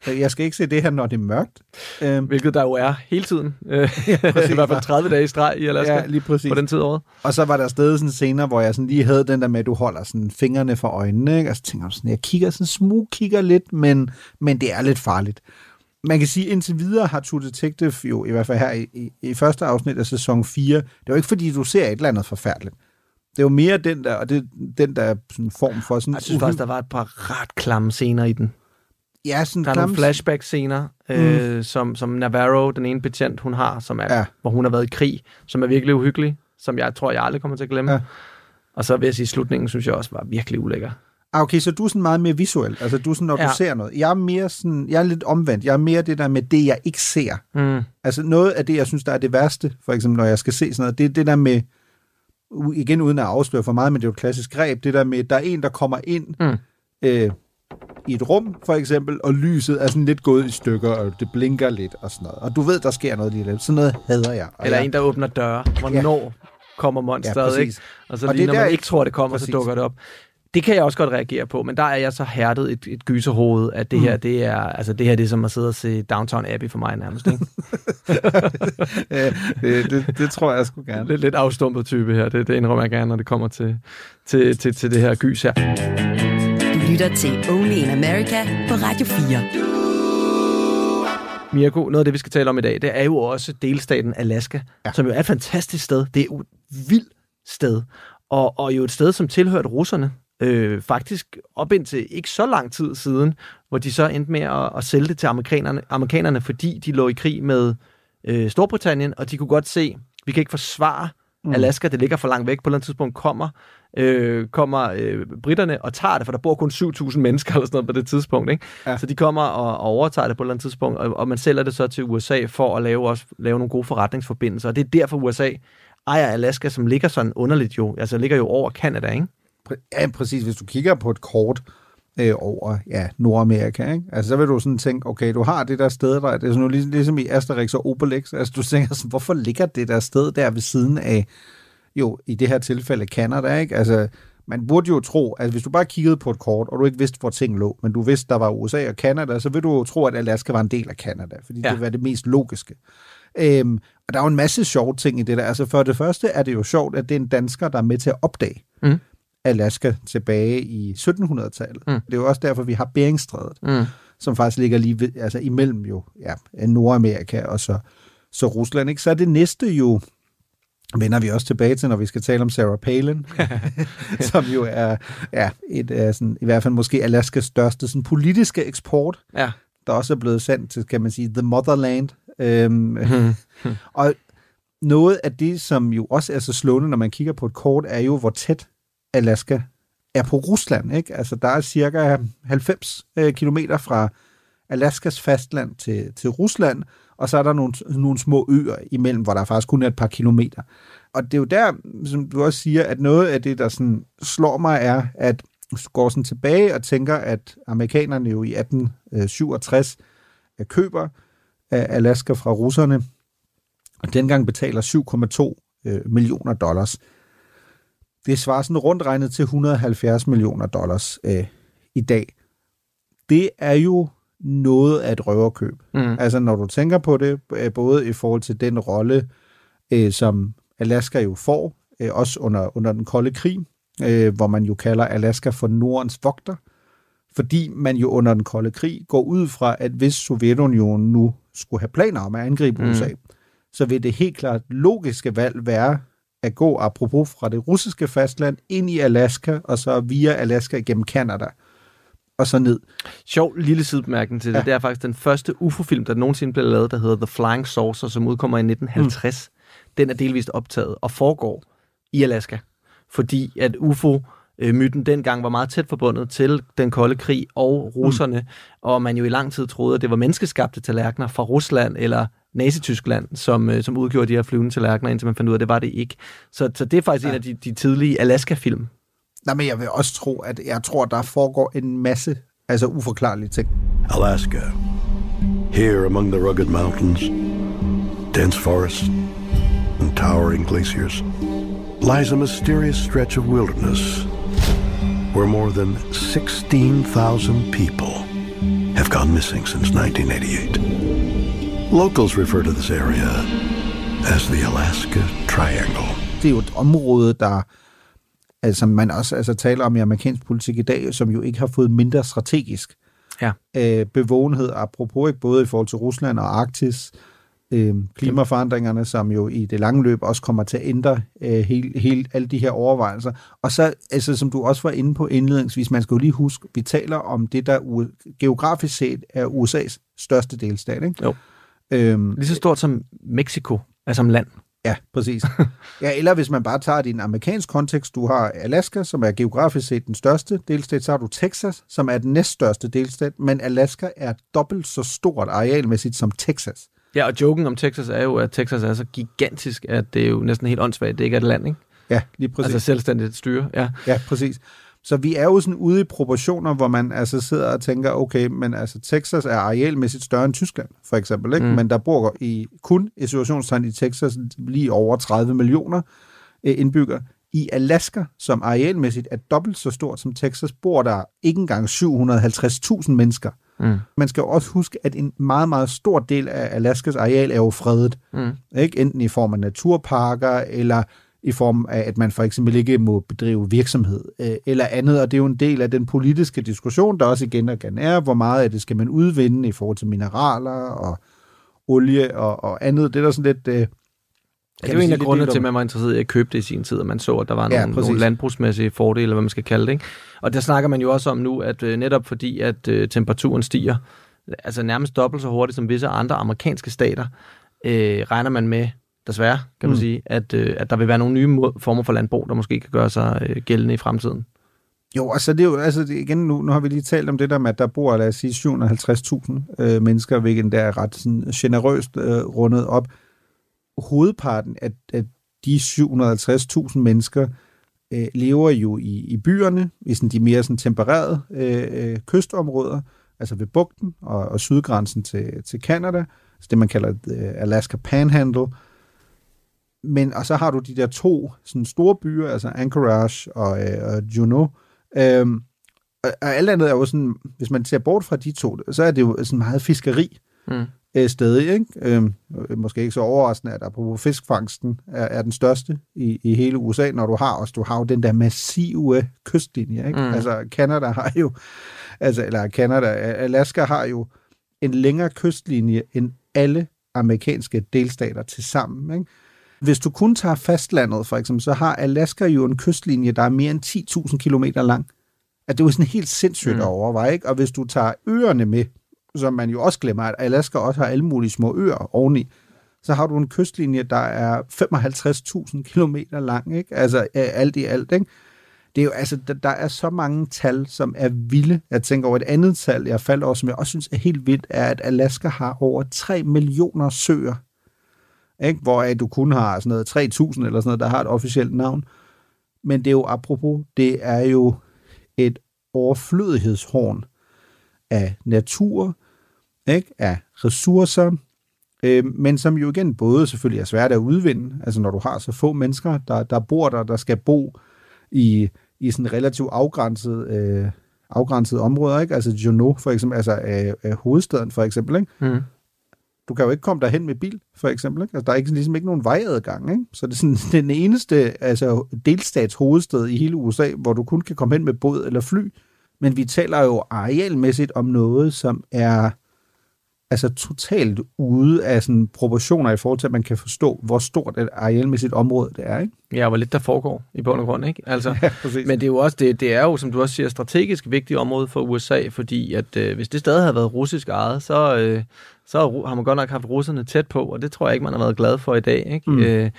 Øh, Jeg skal ikke se det her, når det er mørkt. Øhm, Hvilket der jo er hele tiden. Øh, I hvert fald 30 dage i streg i Alaska. Ja, lige præcis. På den tid året. Og så var der stadig sådan scener, hvor jeg sådan lige havde den der med, at du holder sådan fingrene for øjnene, ikke? og så tænker jeg sådan, jeg kigger sådan smug kigger lidt, men, men det er lidt farligt. Man kan sige, indtil videre har True Detective jo, i hvert fald her i, i, i første afsnit af sæson 4, det er jo ikke fordi, du ser et eller andet forfærdeligt. Det er jo mere den der, og det, den der sådan form for sådan... Jeg synes faktisk, der var et par ret klamme scener i den. Ja, sådan Der er nogle klamme- flashback-scener, øh, som, som Navarro, den ene betjent, hun har, som er, Ja. hvor hun har været i krig, som er virkelig uhyggelig, som jeg tror, jeg aldrig kommer til at glemme. Ja. Og så vil jeg sige, slutningen synes jeg også var virkelig ulækker. Ah, okay, så du er sådan meget mere visuel. Altså, du er sådan, når ja. Du ser noget. Jeg er mere sådan, jeg er lidt omvendt. Jeg er mere det der med det, jeg ikke ser. Mm. Altså, noget af det, jeg synes, der er det værste, for eksempel, når jeg skal se sådan noget, det er det der med, igen uden at afsløre for meget, men det er jo et klassisk greb, det der med, der er en, der kommer ind Mm. øh, i et rum, for eksempel, og lyset er sådan lidt gået i stykker, og det blinker lidt og sådan noget. Og du ved, der sker noget lige lidt. Sådan noget hader jeg. Og Eller jeg, en, der åbner døre. Hvornår ja. kommer monsteret, Ja, ikke? Og så Og lige når man ikke- ikke tror, det kommer, præcis. så dukker det op. Det kan jeg også godt reagere på, men der er jeg så hærdet et, et gyserhoved, at det Mm. her, det er, altså det her, det er som at sidde og se Downtown Abbey for mig nærmest, ikke? Ja, det, det, det tror jeg sgu gerne. lidt, lidt afstumpet type her, det, det indrømmer jeg gerne, når det kommer til, til, til, til det her gys her. Lytter til Only in America på Radio 4. Mirko, noget af det, vi skal tale om i dag, det er jo også delstaten Alaska, ja. som jo er et fantastisk sted. Det er jo et vildt sted, og, og jo et sted, som tilhørte russerne. Øh, faktisk op indtil ikke så lang tid siden, hvor de så endte med at, at sælge det til amerikanerne, amerikanerne, fordi de lå i krig med øh, Storbritannien, og de kunne godt se, vi kan ikke forsvare mm. Alaska, det ligger for langt væk. På et eller andet tidspunkt kommer, øh, kommer øh, britterne og tager det, for der bor kun 7.000 mennesker eller sådan noget på det tidspunkt. Ikke? Ja. Så de kommer og, og overtager det på et eller andet tidspunkt, og, og man sælger det så til USA for at lave, også, lave nogle gode forretningsforbindelser. Og det er derfor USA ejer Alaska, som ligger sådan underligt jo, altså ligger jo over Canada, ikke? Ja, præcis. Hvis du kigger på et kort øh, over ja, Nordamerika, ikke? Altså, så vil du sådan tænke, okay, du har det der sted der, det er sådan ligesom, ligesom i Asterix og Obelix, altså du tænker sådan, hvorfor ligger det der sted der ved siden af, jo, i det her tilfælde Canada, ikke? Altså, man burde jo tro, at hvis du bare kiggede på et kort, og du ikke vidste, hvor ting lå, men du vidste, der var USA og Canada, så vil du jo tro, at Alaska var en del af Canada, fordi ja. Det var det mest logiske. Øhm, og der er jo en masse sjove ting i det der. Altså for det første er det jo sjovt, at det er en dansker, der er med til at opdage Mm. Alaska tilbage i 1700-tallet. Mm. Mm. Det er jo også derfor, vi har Beringstrædet, Mm. som faktisk ligger lige ved, altså imellem jo ja, Nordamerika og så, så Rusland. Ikke? Så er det næste jo, vender vi også tilbage til, når vi skal tale om Sarah Palin, som jo er ja, et, er sådan, i hvert fald måske Alaskas største sådan, politiske eksport, Ja. der også er blevet sendt til, kan man sige, The Motherland. Øhm, og noget af det, som jo også er så slående, når man kigger på et kort, er jo, hvor tæt Alaska er på Rusland. Ikke? Altså, der er cirka 90 øh, kilometer fra Alaskas fastland til, til Rusland, og så er der nogle, nogle små øer imellem, hvor der faktisk kun er et par kilometer. Og det er jo der, som du også siger, at noget af det, der sådan slår mig, er, at du går sådan tilbage og tænker, at amerikanerne jo i 1867 øh, køber af Alaska fra russerne, og dengang betaler 7,2 øh, millioner dollars. Det svarer sådan rundt regnet til 170 millioner dollars øh, i dag. Det er jo noget af et røverkøb. Mm. Altså når du tænker på det, øh, både i forhold til den rolle, øh, som Alaska jo får, øh, også under, under den kolde krig, øh, hvor man jo kalder Alaska for Nordens vogter, fordi man jo under den kolde krig går ud fra, at hvis Sovjetunionen nu skulle have planer om at angribe Mm. USA, så vil det helt klart logiske valg være at gå apropos fra det russiske fastland ind i Alaska, og så via Alaska igennem Kanada, og så ned. Sjov lille sidebemærkning til det. Ja. Det er faktisk den første UFO-film, der nogensinde blev lavet, der hedder The Flying Saucer, som udkommer i 1950. Mm. Den er delvist optaget og foregår i Alaska, fordi at UFO myten dengang var meget tæt forbundet til den kolde krig og russerne, mm. og man jo i lang tid troede, at det var menneskeskabte tallerkener fra Rusland eller Nazi-Tyskland, som, øh, som udgjorde de her flyvende tallerkener, indtil man fandt ud af, at det var det ikke. Så, så det er faktisk ja. en af de, de tidlige Alaska-film. Nej, men jeg vil også tro, at jeg tror, der foregår en masse altså uforklarlige ting. Alaska. Here among the rugged mountains, dense forests, and towering glaciers, lies a mysterious stretch of wilderness where more than 16,000 people have gone missing since 1988. Locals refer to this area as the Alaska Triangle. Det er jo et område, der altså man også altså, taler om i amerikansk politik i dag, som jo ikke har fået mindre strategisk Ja. øh, bevågenhed, apropos ikke, både i forhold til Rusland og Arktis, øh, klimaforandringerne, som jo i det lange løb også kommer til at ændre øh, hele, hele, alle de her overvejelser. Og så, altså, som du også var inde på indledningsvis, man skal jo lige huske, vi taler om det, der geografisk set er USA's største delstat. Ikke? Jo. Øhm, Lige så stort som Mexico, altså som land. Ja, præcis. ja, eller hvis man bare tager det i en amerikansk kontekst, du har Alaska, som er geografisk set den største delstat, så har du Texas, som er den næststørste delstat, men Alaska er dobbelt så stort arealmæssigt som Texas. Ja, og joken om Texas er jo, at Texas er så gigantisk, at det er jo næsten helt åndssvagt, det ikke er et land, ikke? Ja, lige præcis. Altså selvstændigt styre, ja. Ja, præcis. Så vi er jo sådan ude i proportioner, hvor man altså sidder og tænker, okay, men altså Texas er arealmæssigt større end Tyskland, for eksempel, ikke? Mm. Men der bor i kun i situationstegn i Texas lige over 30 millioner øh, indbyggere. I Alaska, som arealmæssigt er dobbelt så stort som Texas, bor der ikke engang 750.000 mennesker. Mm. Man skal jo også huske, at en meget, meget stor del af Alaskas areal er jo fredet. Mm. Ikke? Enten i form af naturparker, eller i form af, at man for eksempel ikke må bedrive virksomhed, øh, eller andet, og det er jo en del af den politiske diskussion, der også igen og igen er, hvor meget af det skal man udvinde i forhold til mineraler og olie og, og andet. Det er der sådan lidt... Øh, Ja, det er jo en af grundene til, at man var interesseret i at købe det i sin tid, og man så, at der var Ja, nogle, præcis. nogle landbrugsmæssige fordele, eller hvad man skal kalde det. Ikke? Og der snakker man jo også om nu, at øh, netop fordi, at øh, temperaturen stiger, altså nærmest dobbelt så hurtigt som visse andre amerikanske stater, øh, regner man med, desværre kan man Mm. sige, at, øh, at der vil være nogle nye former for landbrug, der måske kan gøre sig øh, gældende i fremtiden. Jo, altså det er jo, altså det, igen, nu, nu har vi lige talt om det der med, at der bor, lad os sige, 750.000 øh, mennesker, hvilket der er ret sådan, generøst øh, rundet op. Hovedparten af, af de 750.000 mennesker øh, lever jo i, i byerne, i sådan de mere sådan tempererede øh, øh, kystområder, altså ved bugten og, og sydgrænsen til, til Canada, altså det man kalder øh, Alaska Panhandle. Men, og så har du de der to sådan store byer, altså Anchorage og, øh, og Juneau, Øhm, og, og alt andet er jo sådan, hvis man ser bort fra de to, så er det jo sådan meget fiskeri Mm. øh, stadig, ikke? Øhm, øh, måske ikke så overraskende, at apropos fiskfangsten er, er den største i, i hele USA, når du har også, du har jo den der massive kystlinje, ikke? Mm. Mm. Altså, Canada har jo, altså, eller Canada, Alaska har jo en længere kystlinje end alle amerikanske delstater til sammen, ikke? Hvis du kun tager fastlandet, for eksempel, så har Alaska jo en kystlinje, der er mere end 10.000 km lang. At det er jo sådan helt sindssygt Mm. at overveje, ikke? Og hvis du tager øerne med, som man jo også glemmer, at Alaska også har alle mulige små øer oveni, så har du en kystlinje, der er 55.000 km lang, ikke? Altså alt i alt, ikke? Det er jo, altså, der, der er så mange tal, som er vilde. Jeg tænker over et andet tal, jeg faldt over, som jeg også synes er helt vildt, er, at Alaska har over 3 millioner søer. Ikke? Hvor du kun har sådan noget 3.000 eller sådan noget, der har et officielt navn. Men det er jo apropos, det er jo et overflødighedshorn af natur, ikke? af ressourcer, øh, men som jo igen både selvfølgelig er svært at udvinde, altså når du har så få mennesker, der, der bor der, der skal bo i, i sådan relativt afgrænset, øh, afgrænset områder, ikke? altså Juno for eksempel, altså øh, øh, hovedstaden for eksempel, ikke? Mm. Du kan jo ikke komme derhen med bil, for eksempel. Ikke? Altså, der er ikke, ligesom ikke nogen vejadgang. Ikke? Så det er sådan, den eneste altså, delstats hovedstad i hele USA, hvor du kun kan komme hen med båd eller fly. Men vi taler jo arealmæssigt om noget, som er altså totalt ude af sådan proportioner i forhold til, at man kan forstå, hvor stort et arealmæssigt område det er. Ikke? Ja, hvor lidt der foregår i bund og grund, ikke? Altså, Ja, præcis. men det er jo også, det, det er jo, som du også siger, strategisk vigtigt område for USA, fordi at øh, hvis det stadig havde været russisk ejet, så, øh, så har man godt nok haft russerne tæt på, og det tror jeg ikke, man har været glad for i dag, ikke? Mm. Øh,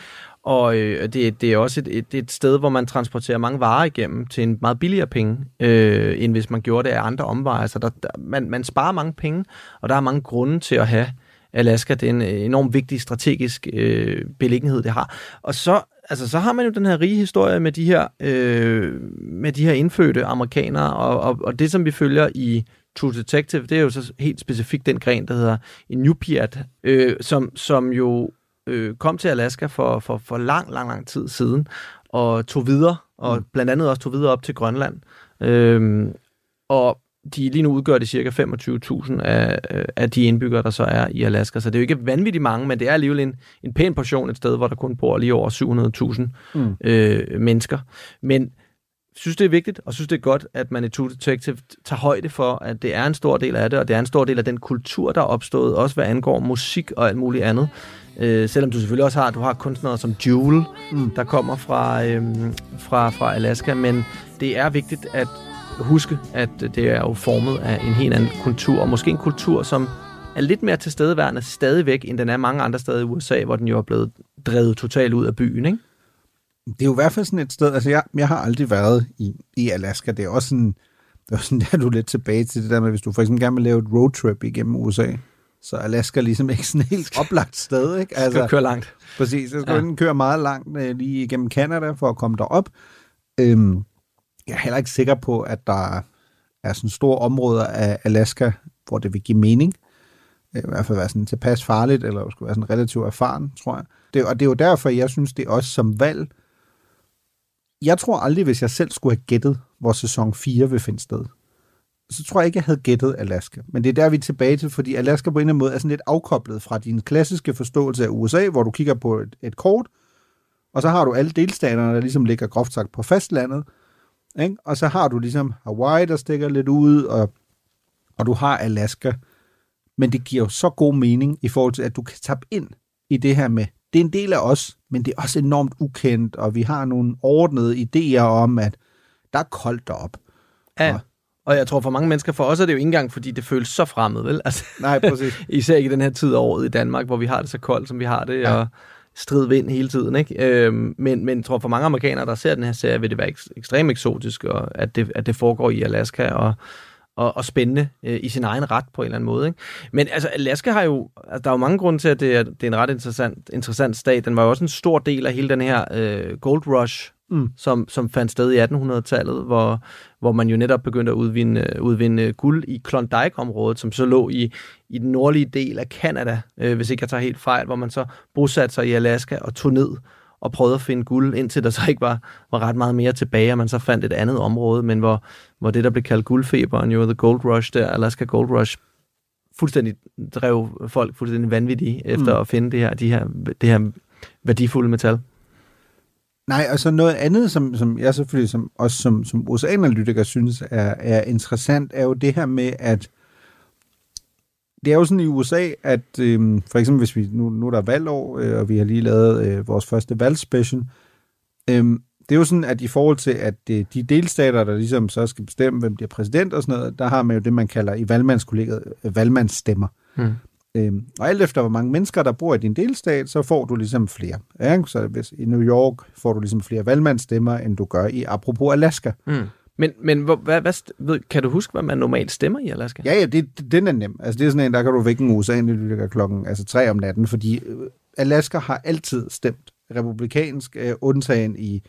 og øh, det, det er også et, et, et sted, hvor man transporterer mange varer igennem til en meget billigere penge, øh, end hvis man gjorde det af andre omveje. Så der, der, man, man sparer mange penge, og der er mange grunde til at have Alaska. Det er en øh, enormt vigtig strategisk øh, beliggenhed, det har. Og så, altså, så har man jo den her rige historie med de her, øh, med de her indfødte amerikanere, og, og, og det, som vi følger i True Detective, det er jo så helt specifikt den gren, der hedder Inupiat, øh, som, som jo øh, kom til Alaska for, for, for lang, lang, lang tid siden, og tog videre, og blandt andet også tog videre op til Grønland. Øhm, og de lige nu udgør det cirka 25.000 af, øh, af de indbyggere, der så er i Alaska. Så det er jo ikke vanvittigt mange, men det er alligevel en, en pæn portion et sted, hvor der kun bor lige over 700.000 Mm. øh, mennesker. Men synes, det er vigtigt, og synes, det er godt, at man i True Detective tager højde for, at det er en stor del af det, og det er en stor del af den kultur, der er opstået, også hvad angår musik og alt muligt andet. Øh, selvom du selvfølgelig også har, du har kunstnere som Jewel, mm. der kommer fra, øhm, fra, fra Alaska, men det er vigtigt at huske, at det er jo formet af en helt anden kultur, og måske en kultur, som er lidt mere tilstedeværende stadigvæk, end den er mange andre steder i USA, hvor den jo er blevet drevet totalt ud af byen, ikke? Det er jo i hvert fald sådan et sted, altså jeg, jeg har aldrig været i, i Alaska. Det er også sådan, det er sådan, der er du lidt tilbage til det der med, hvis du for eksempel gerne vil lave et roadtrip igennem USA, så er Alaska ligesom ikke sådan et helt oplagt sted, ikke? Altså, Skal køre langt. Præcis, så skal Ja. køre meget langt øh, lige igennem Canada for at komme derop. Øhm, jeg er heller ikke sikker på, at der er sådan store områder af Alaska, hvor det vil give mening. Øh, I hvert fald være sådan tilpas farligt, eller skulle være sådan relativt erfaren, tror jeg. Det, og det er jo derfor, jeg synes, det er også som valg. Jeg tror aldrig, hvis jeg selv skulle have gættet, hvor sæson 4 vil finde sted, så tror jeg ikke, jeg havde gættet Alaska. Men det er der, vi er tilbage til, fordi Alaska på en eller anden måde er sådan lidt afkoblet fra din klassiske forståelse af USA, hvor du kigger på et, et kort, og så har du alle delstaterne, der ligesom ligger groft sagt på fastlandet, ikke? og så har du ligesom Hawaii, der stikker lidt ud, og, og du har Alaska. Men det giver jo så god mening i forhold til, at du kan tappe ind i det her med, det er en del af os, men det er også enormt ukendt, og vi har nogle ordnede idéer om, at der er koldt derop. Ja. Og jeg tror for mange mennesker, for os er det jo ikke engang, fordi det føles så fremmed, vel? Altså, Nej, præcis. især ikke i den her tid af året i Danmark, hvor vi har det så koldt, som vi har det, ja. og strid vind hele tiden, ikke? Øhm, men, men jeg tror for mange amerikanere, der ser den her serie, vil det være ek- ekstremt eksotisk, og at det, at det foregår i Alaska, og, og, og spændende øh, i sin egen ret på en eller anden måde. Ikke? Men altså, Alaska har jo, altså, der er jo mange grunde til, at det er, det er en ret interessant, interessant stat. Den var jo også en stor del af hele den her øh, gold rush, Mm. som, som fandt sted i 1800-tallet, hvor, hvor man jo netop begyndte at udvinde, udvinde guld i Klondike-området, som så lå i, i den nordlige del af Kanada, øh, hvis ikke jeg tager helt fejl, hvor man så bosatte sig i Alaska og tog ned og prøvede at finde guld, indtil der så ikke var, var ret meget mere tilbage, og man så fandt et andet område, men hvor, hvor det, der blev kaldt guldfeberen, jo The Gold Rush der, Alaska Gold Rush, fuldstændig drev folk fuldstændig vanvittige efter Mm. at finde det her, de her, det her værdifulde metal. Nej, og så noget andet, som, som jeg selvfølgelig som, også som, som USA-analytiker synes er, er interessant, er jo det her med, at det er jo sådan i USA, at øhm, for eksempel hvis vi, nu, nu er der valgår, øh, og vi har lige lavet øh, vores første valgspecial, øhm, det er jo sådan, at i forhold til, at øh, de delstater, der ligesom så skal bestemme, hvem bliver præsident og sådan noget, der har man jo det, man kalder i valgmandskollegiet øh, valgmandsstemmer. Hmm. Øhm, og alt efter, hvor mange mennesker, der bor i din delstat, så får du ligesom flere. Ja? Så hvis i New York får du ligesom flere valgmandsstemmer, end du gør i apropos Alaska. Mm. Men, men hvor, hvad, hvad, ved, kan du huske, hvad man normalt stemmer i Alaska? Ja, ja, det, den er nem. Altså, det er sådan en, der kan du vække en usa lytter klokken altså 3 om natten, fordi øh, Alaska har altid stemt republikansk, øh, undtagen i,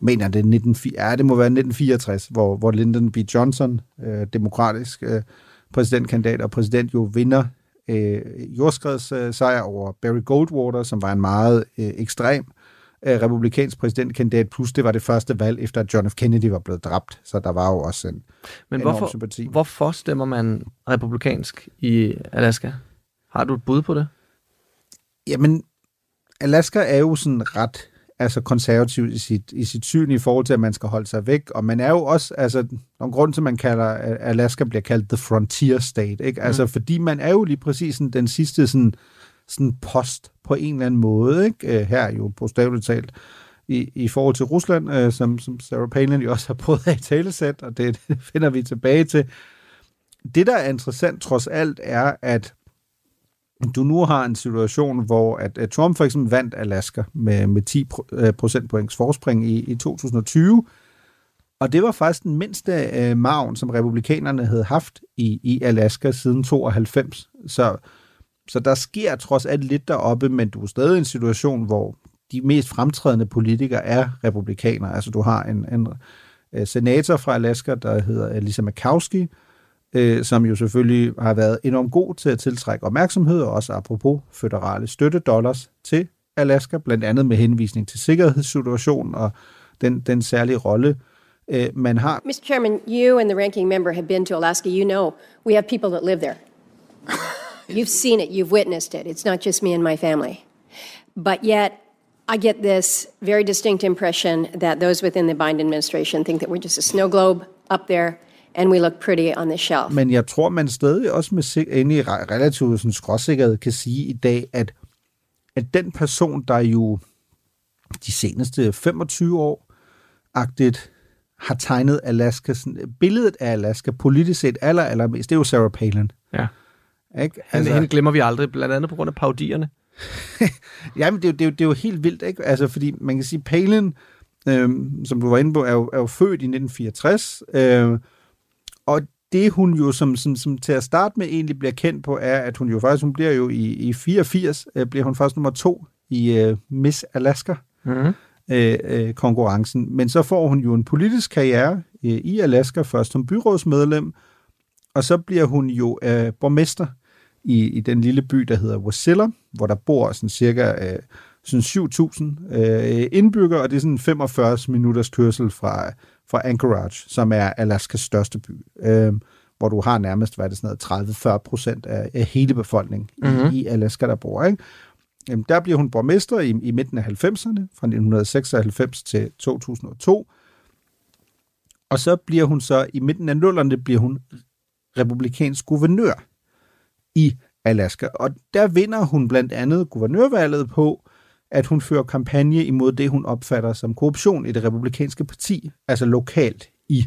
mener det, 19, ja, det må være 1964, hvor, hvor Lyndon B. Johnson, øh, demokratisk øh, præsidentkandidat og præsident, jo vinder øh, jordskredssejr øh, sejr over Barry Goldwater, som var en meget øh, ekstrem øh, republikansk præsidentkandidat, plus det var det første valg, efter at John F. Kennedy var blevet dræbt, så der var jo også en Men hvorfor, sympati. hvorfor stemmer man republikansk i Alaska? Har du et bud på det? Jamen, Alaska er jo sådan ret altså konservativ i sit, i sit syn i forhold til, at man skal holde sig væk. Og man er jo også, altså, nogle grund til, at man kalder, at Alaska bliver kaldt the frontier state, ikke? Altså, Mm. fordi man er jo lige præcis sådan, den sidste sådan, sådan post på en eller anden måde, ikke? Øh, her er jo bogstaveligt talt i, i forhold til Rusland, øh, som, som Sarah Palin jo også har prøvet at talesæt, og det, det finder vi tilbage til. Det, der er interessant trods alt, er, at du nu har en situation, hvor at, at Trump for eksempel vandt Alaska med, med 10 pro- øh, procentpoints forspring i, i 2020, og det var faktisk den mindste øh, maven, som republikanerne havde haft i, i Alaska siden 92. Så, så der sker trods alt lidt deroppe, men du er stadig i en situation, hvor de mest fremtrædende politikere er republikanere. Altså du har en, en øh, senator fra Alaska, der hedder Lisa Murkowski, øh, som jo selvfølgelig har været enormt god til at tiltrække opmærksomhed, og også apropos føderale støttedollars til Alaska, blandt andet med henvisning til sikkerhedssituationen og den, den særlige rolle, Øh, man har Mr. Chairman, you and the ranking member have been to Alaska. You know we have people that live there you've seen it, you've witnessed it. It's not just me and my family. But yet, I get this very distinct impression that those within the Biden administration think that we're just a snow globe up there and we look pretty on the shelf. Men jeg tror, man stadig også med sik- inde i re- relativt sådan, skråsikkerhed kan sige i dag, at, at den person, der jo de seneste 25 år agtigt har tegnet Alaska, sådan, billedet af Alaska politisk set aller, allermest, det er jo Sarah Palin. Ja. Ikke? Altså, hende glemmer vi aldrig, blandt andet på grund af paudierne. Jamen, det er, jo, det, er jo, det er jo helt vildt, ikke? Altså, fordi man kan sige, Palin, øhm, som du var inde på, er jo, er jo født i 1964, øh, og det hun jo som, som, som til at starte med egentlig bliver kendt på, er, at hun jo faktisk, hun bliver jo i, i 84, øh, bliver hun først nummer to i øh, Miss Alaska. Mm-hmm. Øh, øh, konkurrencen. Men så får hun jo en politisk karriere øh, i Alaska, først som byrådsmedlem, og så bliver hun jo øh, borgmester i, i den lille by, der hedder Wasilla, hvor der bor sådan cirka øh, sådan 7.000 øh, indbyggere, og det er sådan 45 minutters kørsel fra, fra Anchorage, som er Alaskas største by, øh, hvor du har nærmest, hvad er det sådan noget, 30-40 procent af, af hele befolkningen Mhm. mm-hmm. i, i Alaska, der bor. Ikke? Jamen, der bliver hun borgmester i, i midten af 90'erne, fra 1996 til 2002. Og så bliver hun så, i midten af nullerne, bliver hun republikansk guvernør i Alaska. Og der vinder hun blandt andet guvernørvalget på, at hun fører kampagne imod det, hun opfatter som korruption i det republikanske parti, altså lokalt i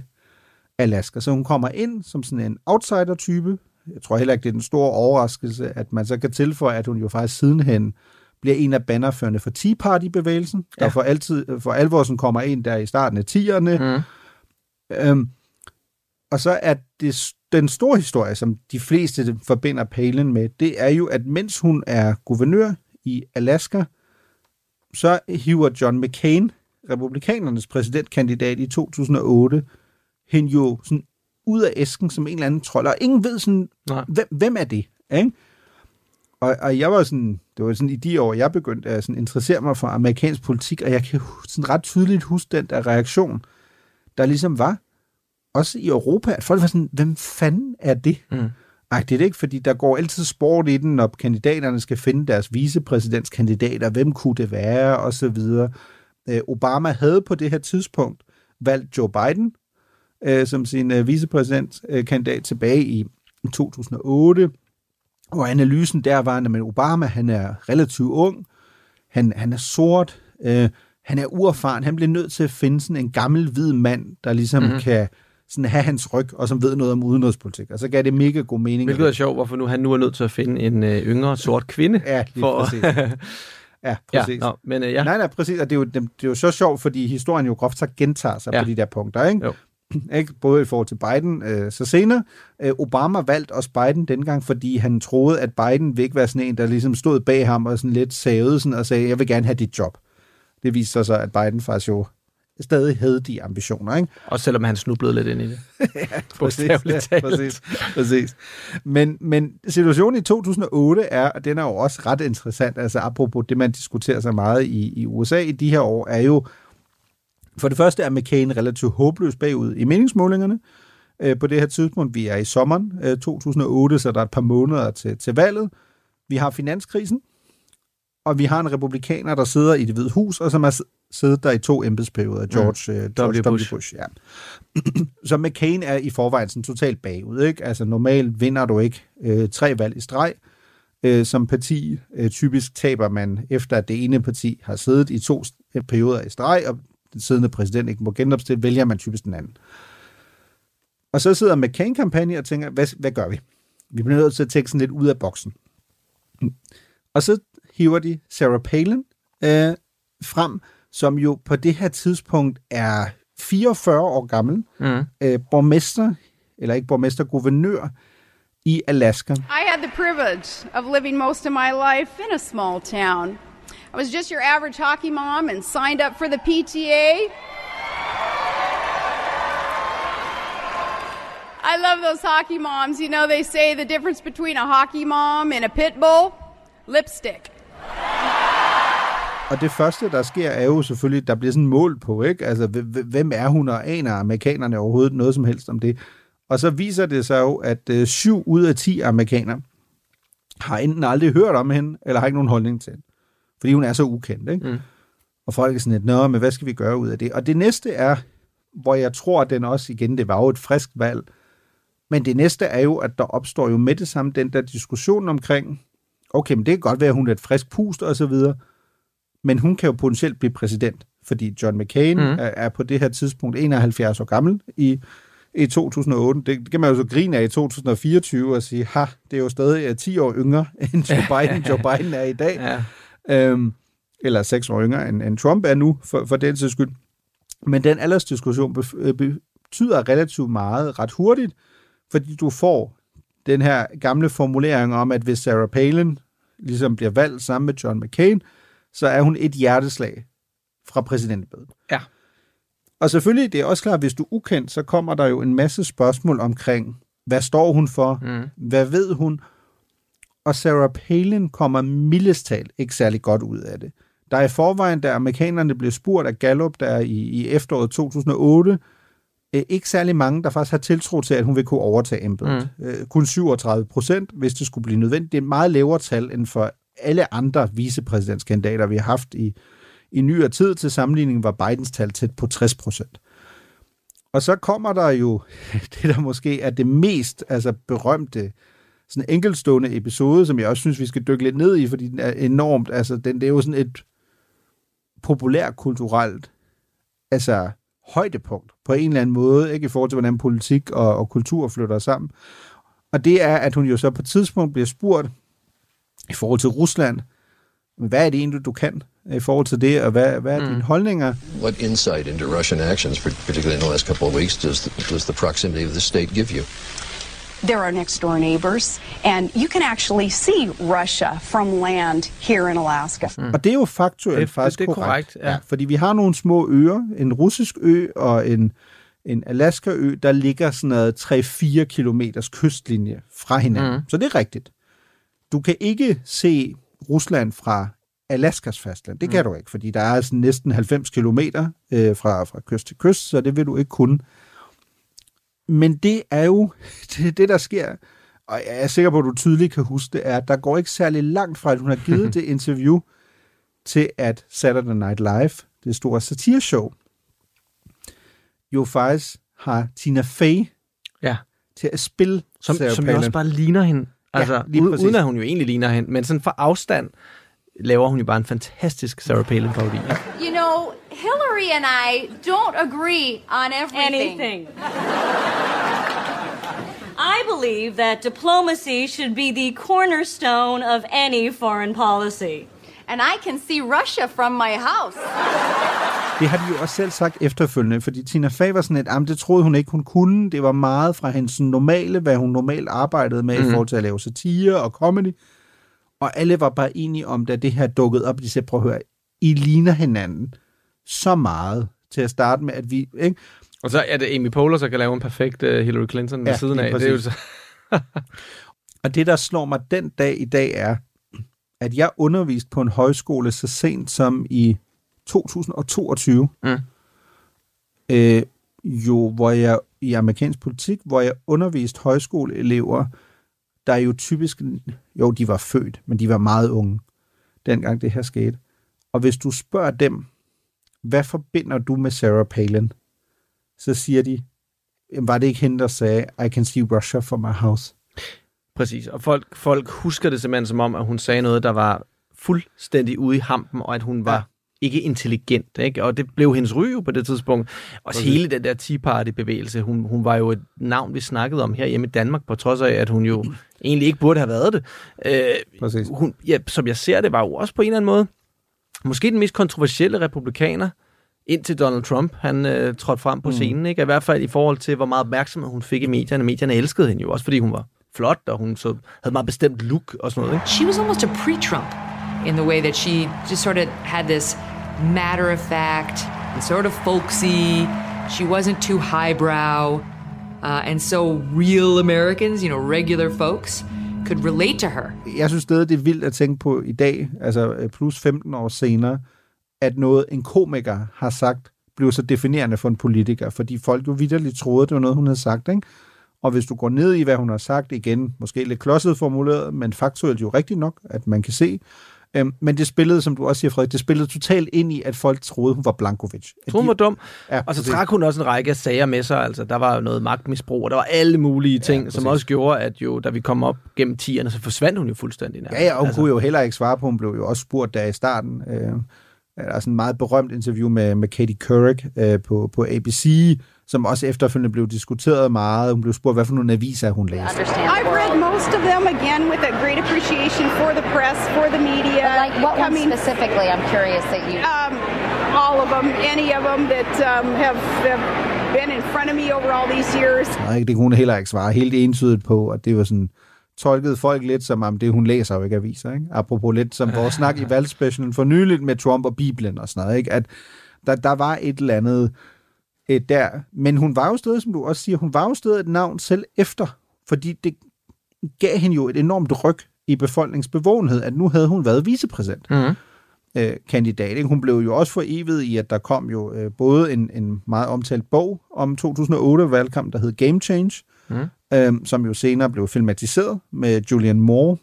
Alaska. Så hun kommer ind som sådan en outsider-type. Jeg tror heller ikke, det er den store overraskelse, at man så kan tilføje, at hun jo faktisk sidenhen bliver en af bannerførende for Tea Party-bevægelsen, ja. der for, altid, for alvor kommer ind der i starten af 10'erne. Mm. Øhm, og så er det, den store historie, som de fleste forbinder Palin med, det er jo, at mens hun er guvernør i Alaska, så hiver John McCain, republikanernes præsidentkandidat i 2008, hende jo sådan ud af æsken som en eller anden trold, og ingen ved sådan, Nej. hvem, hvem er det? Ikke? Og, og jeg var sådan, det var sådan i de år, jeg begyndte at sådan interessere mig for amerikansk politik, og jeg kan sådan ret tydeligt huske den der reaktion, der ligesom var, også i Europa, at folk var sådan, hvem fanden er det? Mm. Det er det ikke, fordi der går altid sport i den, når kandidaterne skal finde deres vicepræsidentskandidater, hvem kunne det være, og så videre. Øh, Obama havde på det her tidspunkt valgt Joe Biden øh, som sin øh, vicepræsidentkandidat tilbage i 2008, og analysen der var, at Obama, han er relativt ung, han, han er sort, øh, han er uerfaren, han bliver nødt til at finde sådan en gammel hvid mand, der ligesom Mhm. mm-hmm. kan sådan have hans ryg, og som ved noget om udenrigspolitik. Og så gav det mega god mening. Hvilket er sjovt, hvorfor nu han nu er nødt til at finde en øh, yngre sort kvinde. Ja, lige for, præcis. Ja, Ja, præcis. nå, men, øh, ja. Nej, nej, præcis. Og det er, jo, det, er jo så sjovt, fordi historien jo groft sagt gentager sig Ja. ja. på de der punkter, ikke? Jo. ikke? Både i forhold til Biden, øh, så senere. Øh, Obama valgte også Biden dengang, fordi han troede, at Biden ville ikke være sådan en, der ligesom stod bag ham og sådan lidt savede sådan og sagde, jeg vil gerne have dit job. Det viste sig så, at Biden faktisk jo stadig havde de ambitioner, ikke? Også selvom han snublede lidt ind i det. ja, Bogstaveligt ja, præcis, præcis. Men, men situationen i 2008 er, og den er jo også ret interessant, altså apropos det, man diskuterer så meget i, i USA i de her år, er jo, for det første er McCain relativt håbløs bagud i meningsmålingerne. Øh, på det her tidspunkt, vi er i sommeren øh, 2008, så der er et par måneder til, til valget. Vi har finanskrisen, og vi har en republikaner, der sidder i det hvide hus, og som har siddet der i to embedsperioder, George, mm. George W. Bush. Bush ja. så McCain er i forvejen sådan totalt bagud. Ikke? Altså normalt vinder du ikke øh, tre valg i streg. Øh, som parti øh, typisk taber man efter, at det ene parti har siddet i to perioder i streg, og den siddende præsident ikke må genopstille, vælger man typisk den anden. Og så sidder McCain-kampagne og tænker, hvad, hvad gør vi? Vi bliver nødt til at tænke sådan lidt ud af boksen. Og så hiver de Sarah Palin øh, frem, som jo på det her tidspunkt er 44 år gammel, mm. øh, borgmester, eller ikke borgmester, guvernør i Alaska. I had the privilege of living most of my life in a small town. I was just your average hockey mom and signed up for the PTA. I love those hockey moms. You know, they say the difference between a hockey mom and a pit bull lipstick. Og det første, der sker, er jo selvfølgelig, der bliver sådan mål på, ikke? Altså, hvem er hun, og aner amerikanerne overhovedet noget som helst om det? Og så viser det sig jo, at øh, 7 ud af 10 amerikanere har enten aldrig hørt om hende, eller har ikke nogen holdning til hende. Fordi hun er så ukendt, ikke? Mm. Og folk er sådan lidt, nå, men hvad skal vi gøre ud af det? Og det næste er, hvor jeg tror, at den også igen, det var jo et frisk valg, men det næste er jo, at der opstår jo med det samme den der diskussion omkring, okay, men det kan godt være, at hun er et frisk pust og så videre, men hun kan jo potentielt blive præsident, fordi John McCain mm. er, er på det her tidspunkt 71 år gammel i, i 2008. Det, det kan man jo så grine af i 2024 og sige, ha, det er jo stadig 10 år yngre end Joe Biden. Joe Biden er i dag. Ja. Øhm, eller 6 år yngre end, end Trump er nu, for, for den sags skyld. Men den aldersdiskussion øh, betyder relativt meget ret hurtigt, fordi du får den her gamle formulering om, at hvis Sarah Palin ligesom bliver valgt sammen med John McCain, så er hun et hjerteslag fra præsidentbedet. Ja. Og selvfølgelig, det er også klart, at hvis du er ukendt, så kommer der jo en masse spørgsmål omkring, hvad står hun for? Mm. Hvad ved hun? Og Sarah Palin kommer mildest ikke særlig godt ud af det. Der er i forvejen, da amerikanerne blev spurgt af Gallup der i, i efteråret 2008, øh, ikke særlig mange, der faktisk har tiltro til, at hun vil kunne overtage embedet. Mm. Øh, kun 37 procent, hvis det skulle blive nødvendigt. Det er et meget lavere tal end for alle andre vicepræsidentskandidater, vi har haft i, i nyere tid. Til sammenligning var Bidens tal tæt på 60 procent. Og så kommer der jo det, der måske er det mest altså berømte sådan enkeltstående episode, som jeg også synes, vi skal dykke lidt ned i, fordi den er enormt, altså den, det er jo sådan et populærkulturelt altså højdepunkt på en eller anden måde, ikke i forhold til, hvordan politik og, og kultur flytter sammen. Og det er, at hun jo så på et tidspunkt bliver spurgt i forhold til Rusland, hvad er det egentlig, du kan i forhold til det, og hvad, hvad er mm. dine holdninger? What insight into Russian actions, particularly in the last couple of weeks, does the, does the proximity of the state give you? They're our next door neighbors, and you can actually see Russia from land here in Alaska. Mm. Og det er jo faktuelt det, faktisk det, det er korrekt. korrekt ja. ja. Fordi vi har nogle små øer, en russisk ø og en, en Alaska-ø, der ligger sådan noget 3-4 kilometers kystlinje fra hinanden. Mm. Så det er rigtigt. Du kan ikke se Rusland fra Alaskas fastland. Det kan mm. du ikke, fordi der er altså næsten 90 kilometer øh, fra, fra kyst til kyst, så det vil du ikke kunne. Men det er jo det, det, der sker, og jeg er sikker på, at du tydeligt kan huske det, er, at der går ikke særlig langt fra, at hun har givet det interview, til at Saturday Night Live, det store satireshow, jo faktisk har Tina Fey ja. til at spille Som, som jo også bare ligner hende. Altså, Ja, lige præcis. uden at hun jo egentlig ligner hende, men sådan fra afstand laver hun jo bare en fantastisk Sarah Palin-parodi. You know, Hillary and I don't agree on everything. Anything. I believe that diplomacy should be the cornerstone of any foreign policy. And I can see Russia from my house. Det har de jo også selv sagt efterfølgende, fordi Tina Fey var sådan et, "Jamen, det troede hun ikke, hun kunne. Det var meget fra hendes normale, hvad hun normalt arbejdede med mm. i Mhm. forhold til at lave satire og comedy. Og alle var bare enige om, da det her dukkede op, de sagde, prøv at høre, I ligner hinanden så meget til at starte med, at vi... Ikke? Og så er det Amy Poehler, der kan lave en perfekt uh, Hillary Clinton ved Ja, siden af. Det er jo så... Og det, der slår mig den dag i dag, er, at jeg underviste på en højskole så sent som i 2022, Mm. øh, jo, hvor jeg i amerikansk politik, hvor jeg underviste højskoleelever, der jo typisk, jo, de var født, men de var meget unge, dengang det her skete. Og hvis du spørger dem, hvad forbinder du med Sarah Palin? Så siger de, "Jamen, var det ikke hende, der sagde, I can see Russia from my house? Præcis, og folk, folk husker det simpelthen som om, at hun sagde noget, der var fuldstændig ude i hampen, og at hun var ja. ikke intelligent, ikke? Og det blev hendes ry på det tidspunkt. Og Præcis. hele den der Tea Party-bevægelse, hun, hun var jo et navn, vi snakkede om her hjemme i Danmark, på trods af, at hun jo egentlig ikke burde have været det. Øh, Præcis. hun, ja, som jeg ser det, var jo også på en eller anden måde, måske den mest kontroversielle republikaner, indtil Donald Trump, han øh, trådte frem på Mm. scenen, ikke? I hvert fald i forhold til, hvor meget opmærksomhed hun fik i medierne. Medierne elskede hende jo også, fordi hun var flot, og hun så, havde meget bestemt look og sådan noget, ikke? She was almost a pre-Trump in the way that she just sort of had this matter of fact and sort of folksy. She wasn't too highbrow. Uh, and so real Americans, you know, regular folks, could relate to her. jeg synes stadig, det er vildt at tænke på i dag, altså øh, plus 15 år senere, at noget, en komiker har sagt, blev så definerende for en politiker, fordi folk jo vidderligt troede, det var noget, hun havde sagt, ikke? Og hvis du går ned i, hvad hun har sagt, igen, måske lidt klodset formuleret, men faktuelt jo rigtigt nok, at man kan se. Øhm, men det spillede, som du også siger, Frederik, det spillede totalt ind i, at folk troede, hun var Blankovic. Tror, hun var dum. Ja, og så præcis. trak hun også en række sager med sig. Altså, der var jo noget magtmisbrug, og der var alle mulige ting, ja, som også gjorde, at jo, da vi kom op gennem 10'erne, så forsvandt hun jo fuldstændig. Nærmest. Ja, ja, og hun altså. kunne jo heller ikke svare på. Hun blev jo også spurgt der i starten. Øh, der er sådan et meget berømt interview med, med Katie Couric øh, på, på ABC, som også efterfølgende blev diskuteret meget. Hun blev spurgt, hvad for nogle aviser hun læste. I've read most of them again with a great appreciation for the press, for the media. like what one specifically? I'm curious that you. Um, all of them, any of them that um, have, have been in front of me over all these years. Nej, det kunne hun heller ikke svare helt entydigt på, og det var sådan tolkede folk lidt som om det, hun læser jo ikke aviser. Ikke? Apropos lidt som vores snak i valgspecialen for nyligt med Trump og Bibelen og sådan noget. Ikke? At der, der var et eller andet øh, der. Men hun var jo stadig, som du også siger, hun var jo stadig et navn selv efter, fordi det gav hende jo et enormt ryg i befolkningsbevågenhed, at nu havde hun været vicepræsident. Mm. Øh, kandidat. Ikke? Hun blev jo også for evigt i, at der kom jo øh, både en, en meget omtalt bog om 2008-valgkamp, der hed Game Change, Mm. øhm, som jo senere blev filmatiseret med Julian Moore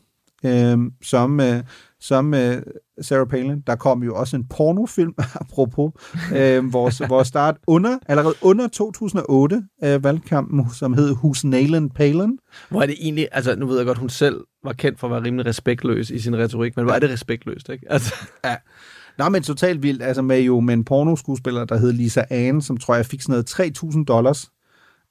øhm, som, øh, som øh, Sarah Palin. Der kom jo også en pornofilm, apropos, øh, vores, vores start under, allerede under 2008 øh, valgkampen, som hed Who's Nailen Palin. Hvor er det egentlig, altså nu ved jeg godt, hun selv var kendt for at være rimelig respektløs i sin retorik, men hvor er det respektløst, ikke? Altså, ja. Nå, men totalt vildt, altså med jo med en pornoskuespiller, der hed Lisa Ann, som tror jeg fik sådan noget 3.000 dollars,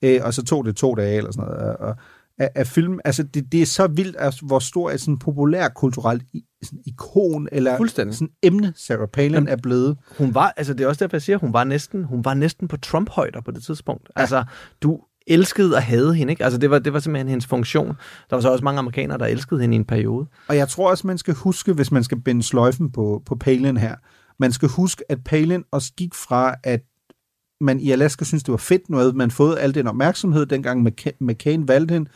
øh, og så tog det to dage eller sådan noget, og, af, af film, altså det, det er så vildt, altså, hvor stor et sådan populær kulturelt i, sådan ikon, eller sådan emne, Sarah Palin Jamen, er blevet. hun var, altså det er også derfor, jeg siger, hun var næsten, hun var næsten på Trump-højder på det tidspunkt. Ja. Altså, du elskede og havde hende, ikke? Altså, det var, det var simpelthen hendes funktion. Der var så også mange amerikanere, der elskede hende i en periode. Og jeg tror også, man skal huske, hvis man skal binde sløjfen på, på Palin her, man skal huske, at Palin også gik fra, at man i Alaska synes det var fedt, nu havde man fået al den opmærksomhed, dengang McCain, McCain valgte hende,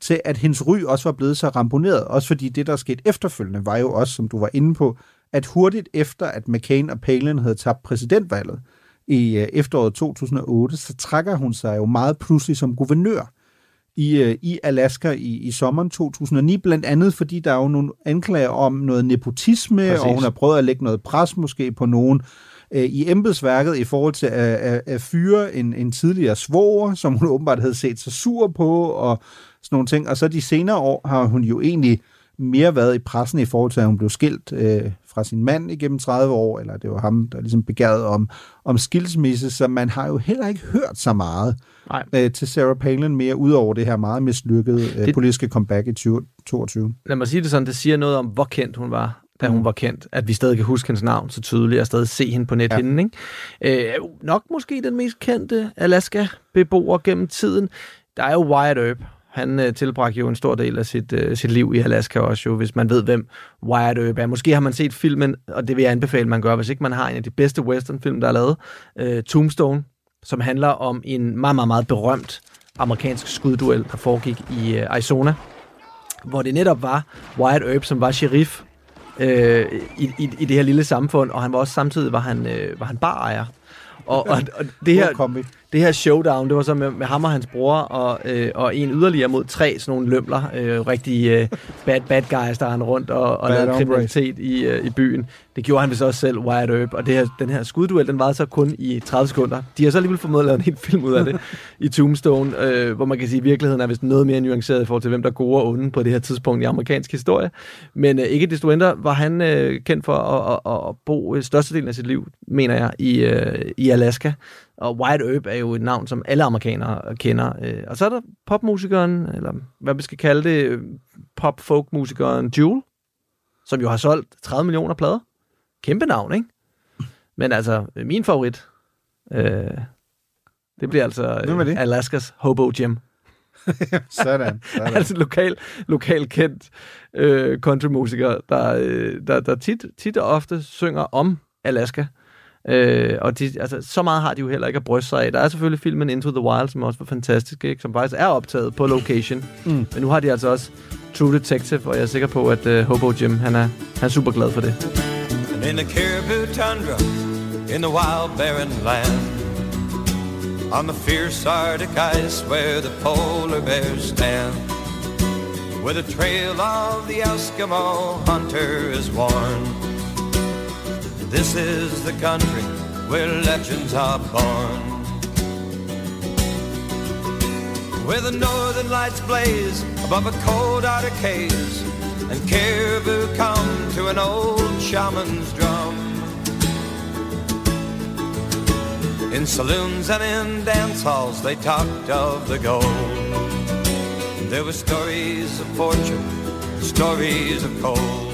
til at hendes ry også var blevet så ramponeret. Også fordi det, der skete efterfølgende, var jo også, som du var inde på, at hurtigt efter, at McCain og Palin havde tabt præsidentvalget i øh, efteråret 2008, så trækker hun sig jo meget pludselig som guvernør i, øh, i Alaska i, i sommeren 2009, blandt andet fordi der er jo nogle anklager om noget nepotisme, Præcis. og hun har prøvet at lægge noget pres måske på nogen øh, i embedsværket i forhold til at, at, at fyre en, en tidligere svoger, som hun åbenbart havde set sig sur på, og sådan nogle ting. Og så de senere år har hun jo egentlig mere været i pressen i forhold til, at hun blev skilt øh, fra sin mand igennem 30 år, eller det var ham, der ligesom begærede om, om skilsmisse, så man har jo heller ikke hørt så meget Nej. øh, til Sarah Palin mere, ud over det her meget mislykkede øh, Det- politiske comeback i 2022. Lad mig sige det sådan, det siger noget om, hvor kendt hun var, da hun Mhm. var kendt. At vi stadig kan huske hendes navn så tydeligt, og stadig se hende på nethinden. Ja. Ikke? Øh, nok måske den mest kendte Alaska-beboer gennem tiden. Der er jo Wyatt Earp. Han øh, tilbragte jo en stor del af sit, øh, sit liv i Alaska også, jo, hvis man ved, hvem Wyatt Earp er. Måske har man set filmen, og det vil jeg anbefale, man gør, hvis ikke man har en af de bedste westernfilm, der er lavet, øh, Tombstone, som handler om en meget, meget, meget berømt amerikansk skudduel, der foregik i øh, Arizona, hvor det netop var Wyatt Earp, som var sheriff øh, i, i, i det her lille samfund, og han var også samtidig var han, øh, var han barejer. Og, og, og det, her, Hvor kom vi? Det her showdown, det var så med, med ham og hans bror, og, øh, og en yderligere mod tre sådan nogle lømler, øh, rigtig øh, bad, bad guys, der han rundt og, og Bad lavede kriminalitet i, øh, i byen. Det gjorde han vist også selv, Wyatt Earp, og det her, den her skudduel, den varede så kun i 30 sekunder. De har så alligevel formået at lave en helt film ud af det i Tombstone, øh, hvor man kan sige, at virkeligheden er vist noget mere nuanceret i forhold til, hvem der er gode og onde på det her tidspunkt i amerikansk historie. Men øh, ikke desto mindre var han øh, kendt for at, at, at, at bo øh, størstedelen af sit liv, mener jeg, i, øh, i Alaska. Og Wyatt Earp er jo et navn, som alle amerikanere kender. Øh, Og så er der popmusikeren, eller hvad vi skal kalde det, øh, pop-folk-musikeren Jewel, som jo har solgt 30 millioner plader. Kæmpe navn, ikke? Men altså, øh, min favorit, øh, det bliver altså er det? øh, Alaskas Hobo Jim. Sådan. sådan. altså lokal, lokal kendt øh, countrymusiker, der, øh, der, der tit, tit og ofte synger om Alaska. Øh, og de, altså, så meget har de jo heller ikke at bryste sig af. Der er selvfølgelig filmen Into the Wild, som også var fantastisk, ikke? som faktisk er optaget på location. Mm. Men nu har de altså også True Detective, og jeg er sikker på, at øh, Hobo Jim, han er, han er super glad for det. in the caribou tundra, in the wild barren land. On the fierce Arctic ice where the polar bears stand. Where the trail of the Eskimo hunter is worn. This is the country where legends are born. Where the northern lights blaze above a cold Arctic haze and caribou come to an old shaman's drum. In saloons and in dance halls they talked of the gold. There were stories of fortune, stories of cold.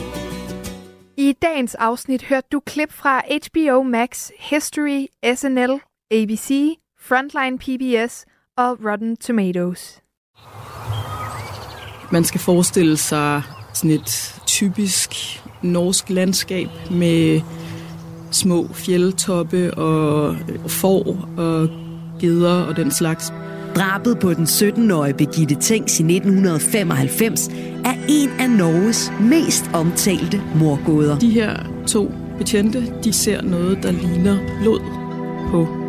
I dagens afsnit hørte du klip fra HBO Max, History, SNL, ABC, Frontline PBS og Rotten Tomatoes. Man skal forestille sig sådan et typisk norsk landskab med små fjeldtoppe og får og geder og den slags. Drabet på den 17-årige Birgitte Tengs i 1995 er en af Norges mest omtalte morgåder. De her to betjente, de ser noget, der ligner blod på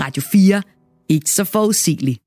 Radio 4. Ikke så forudsigeligt.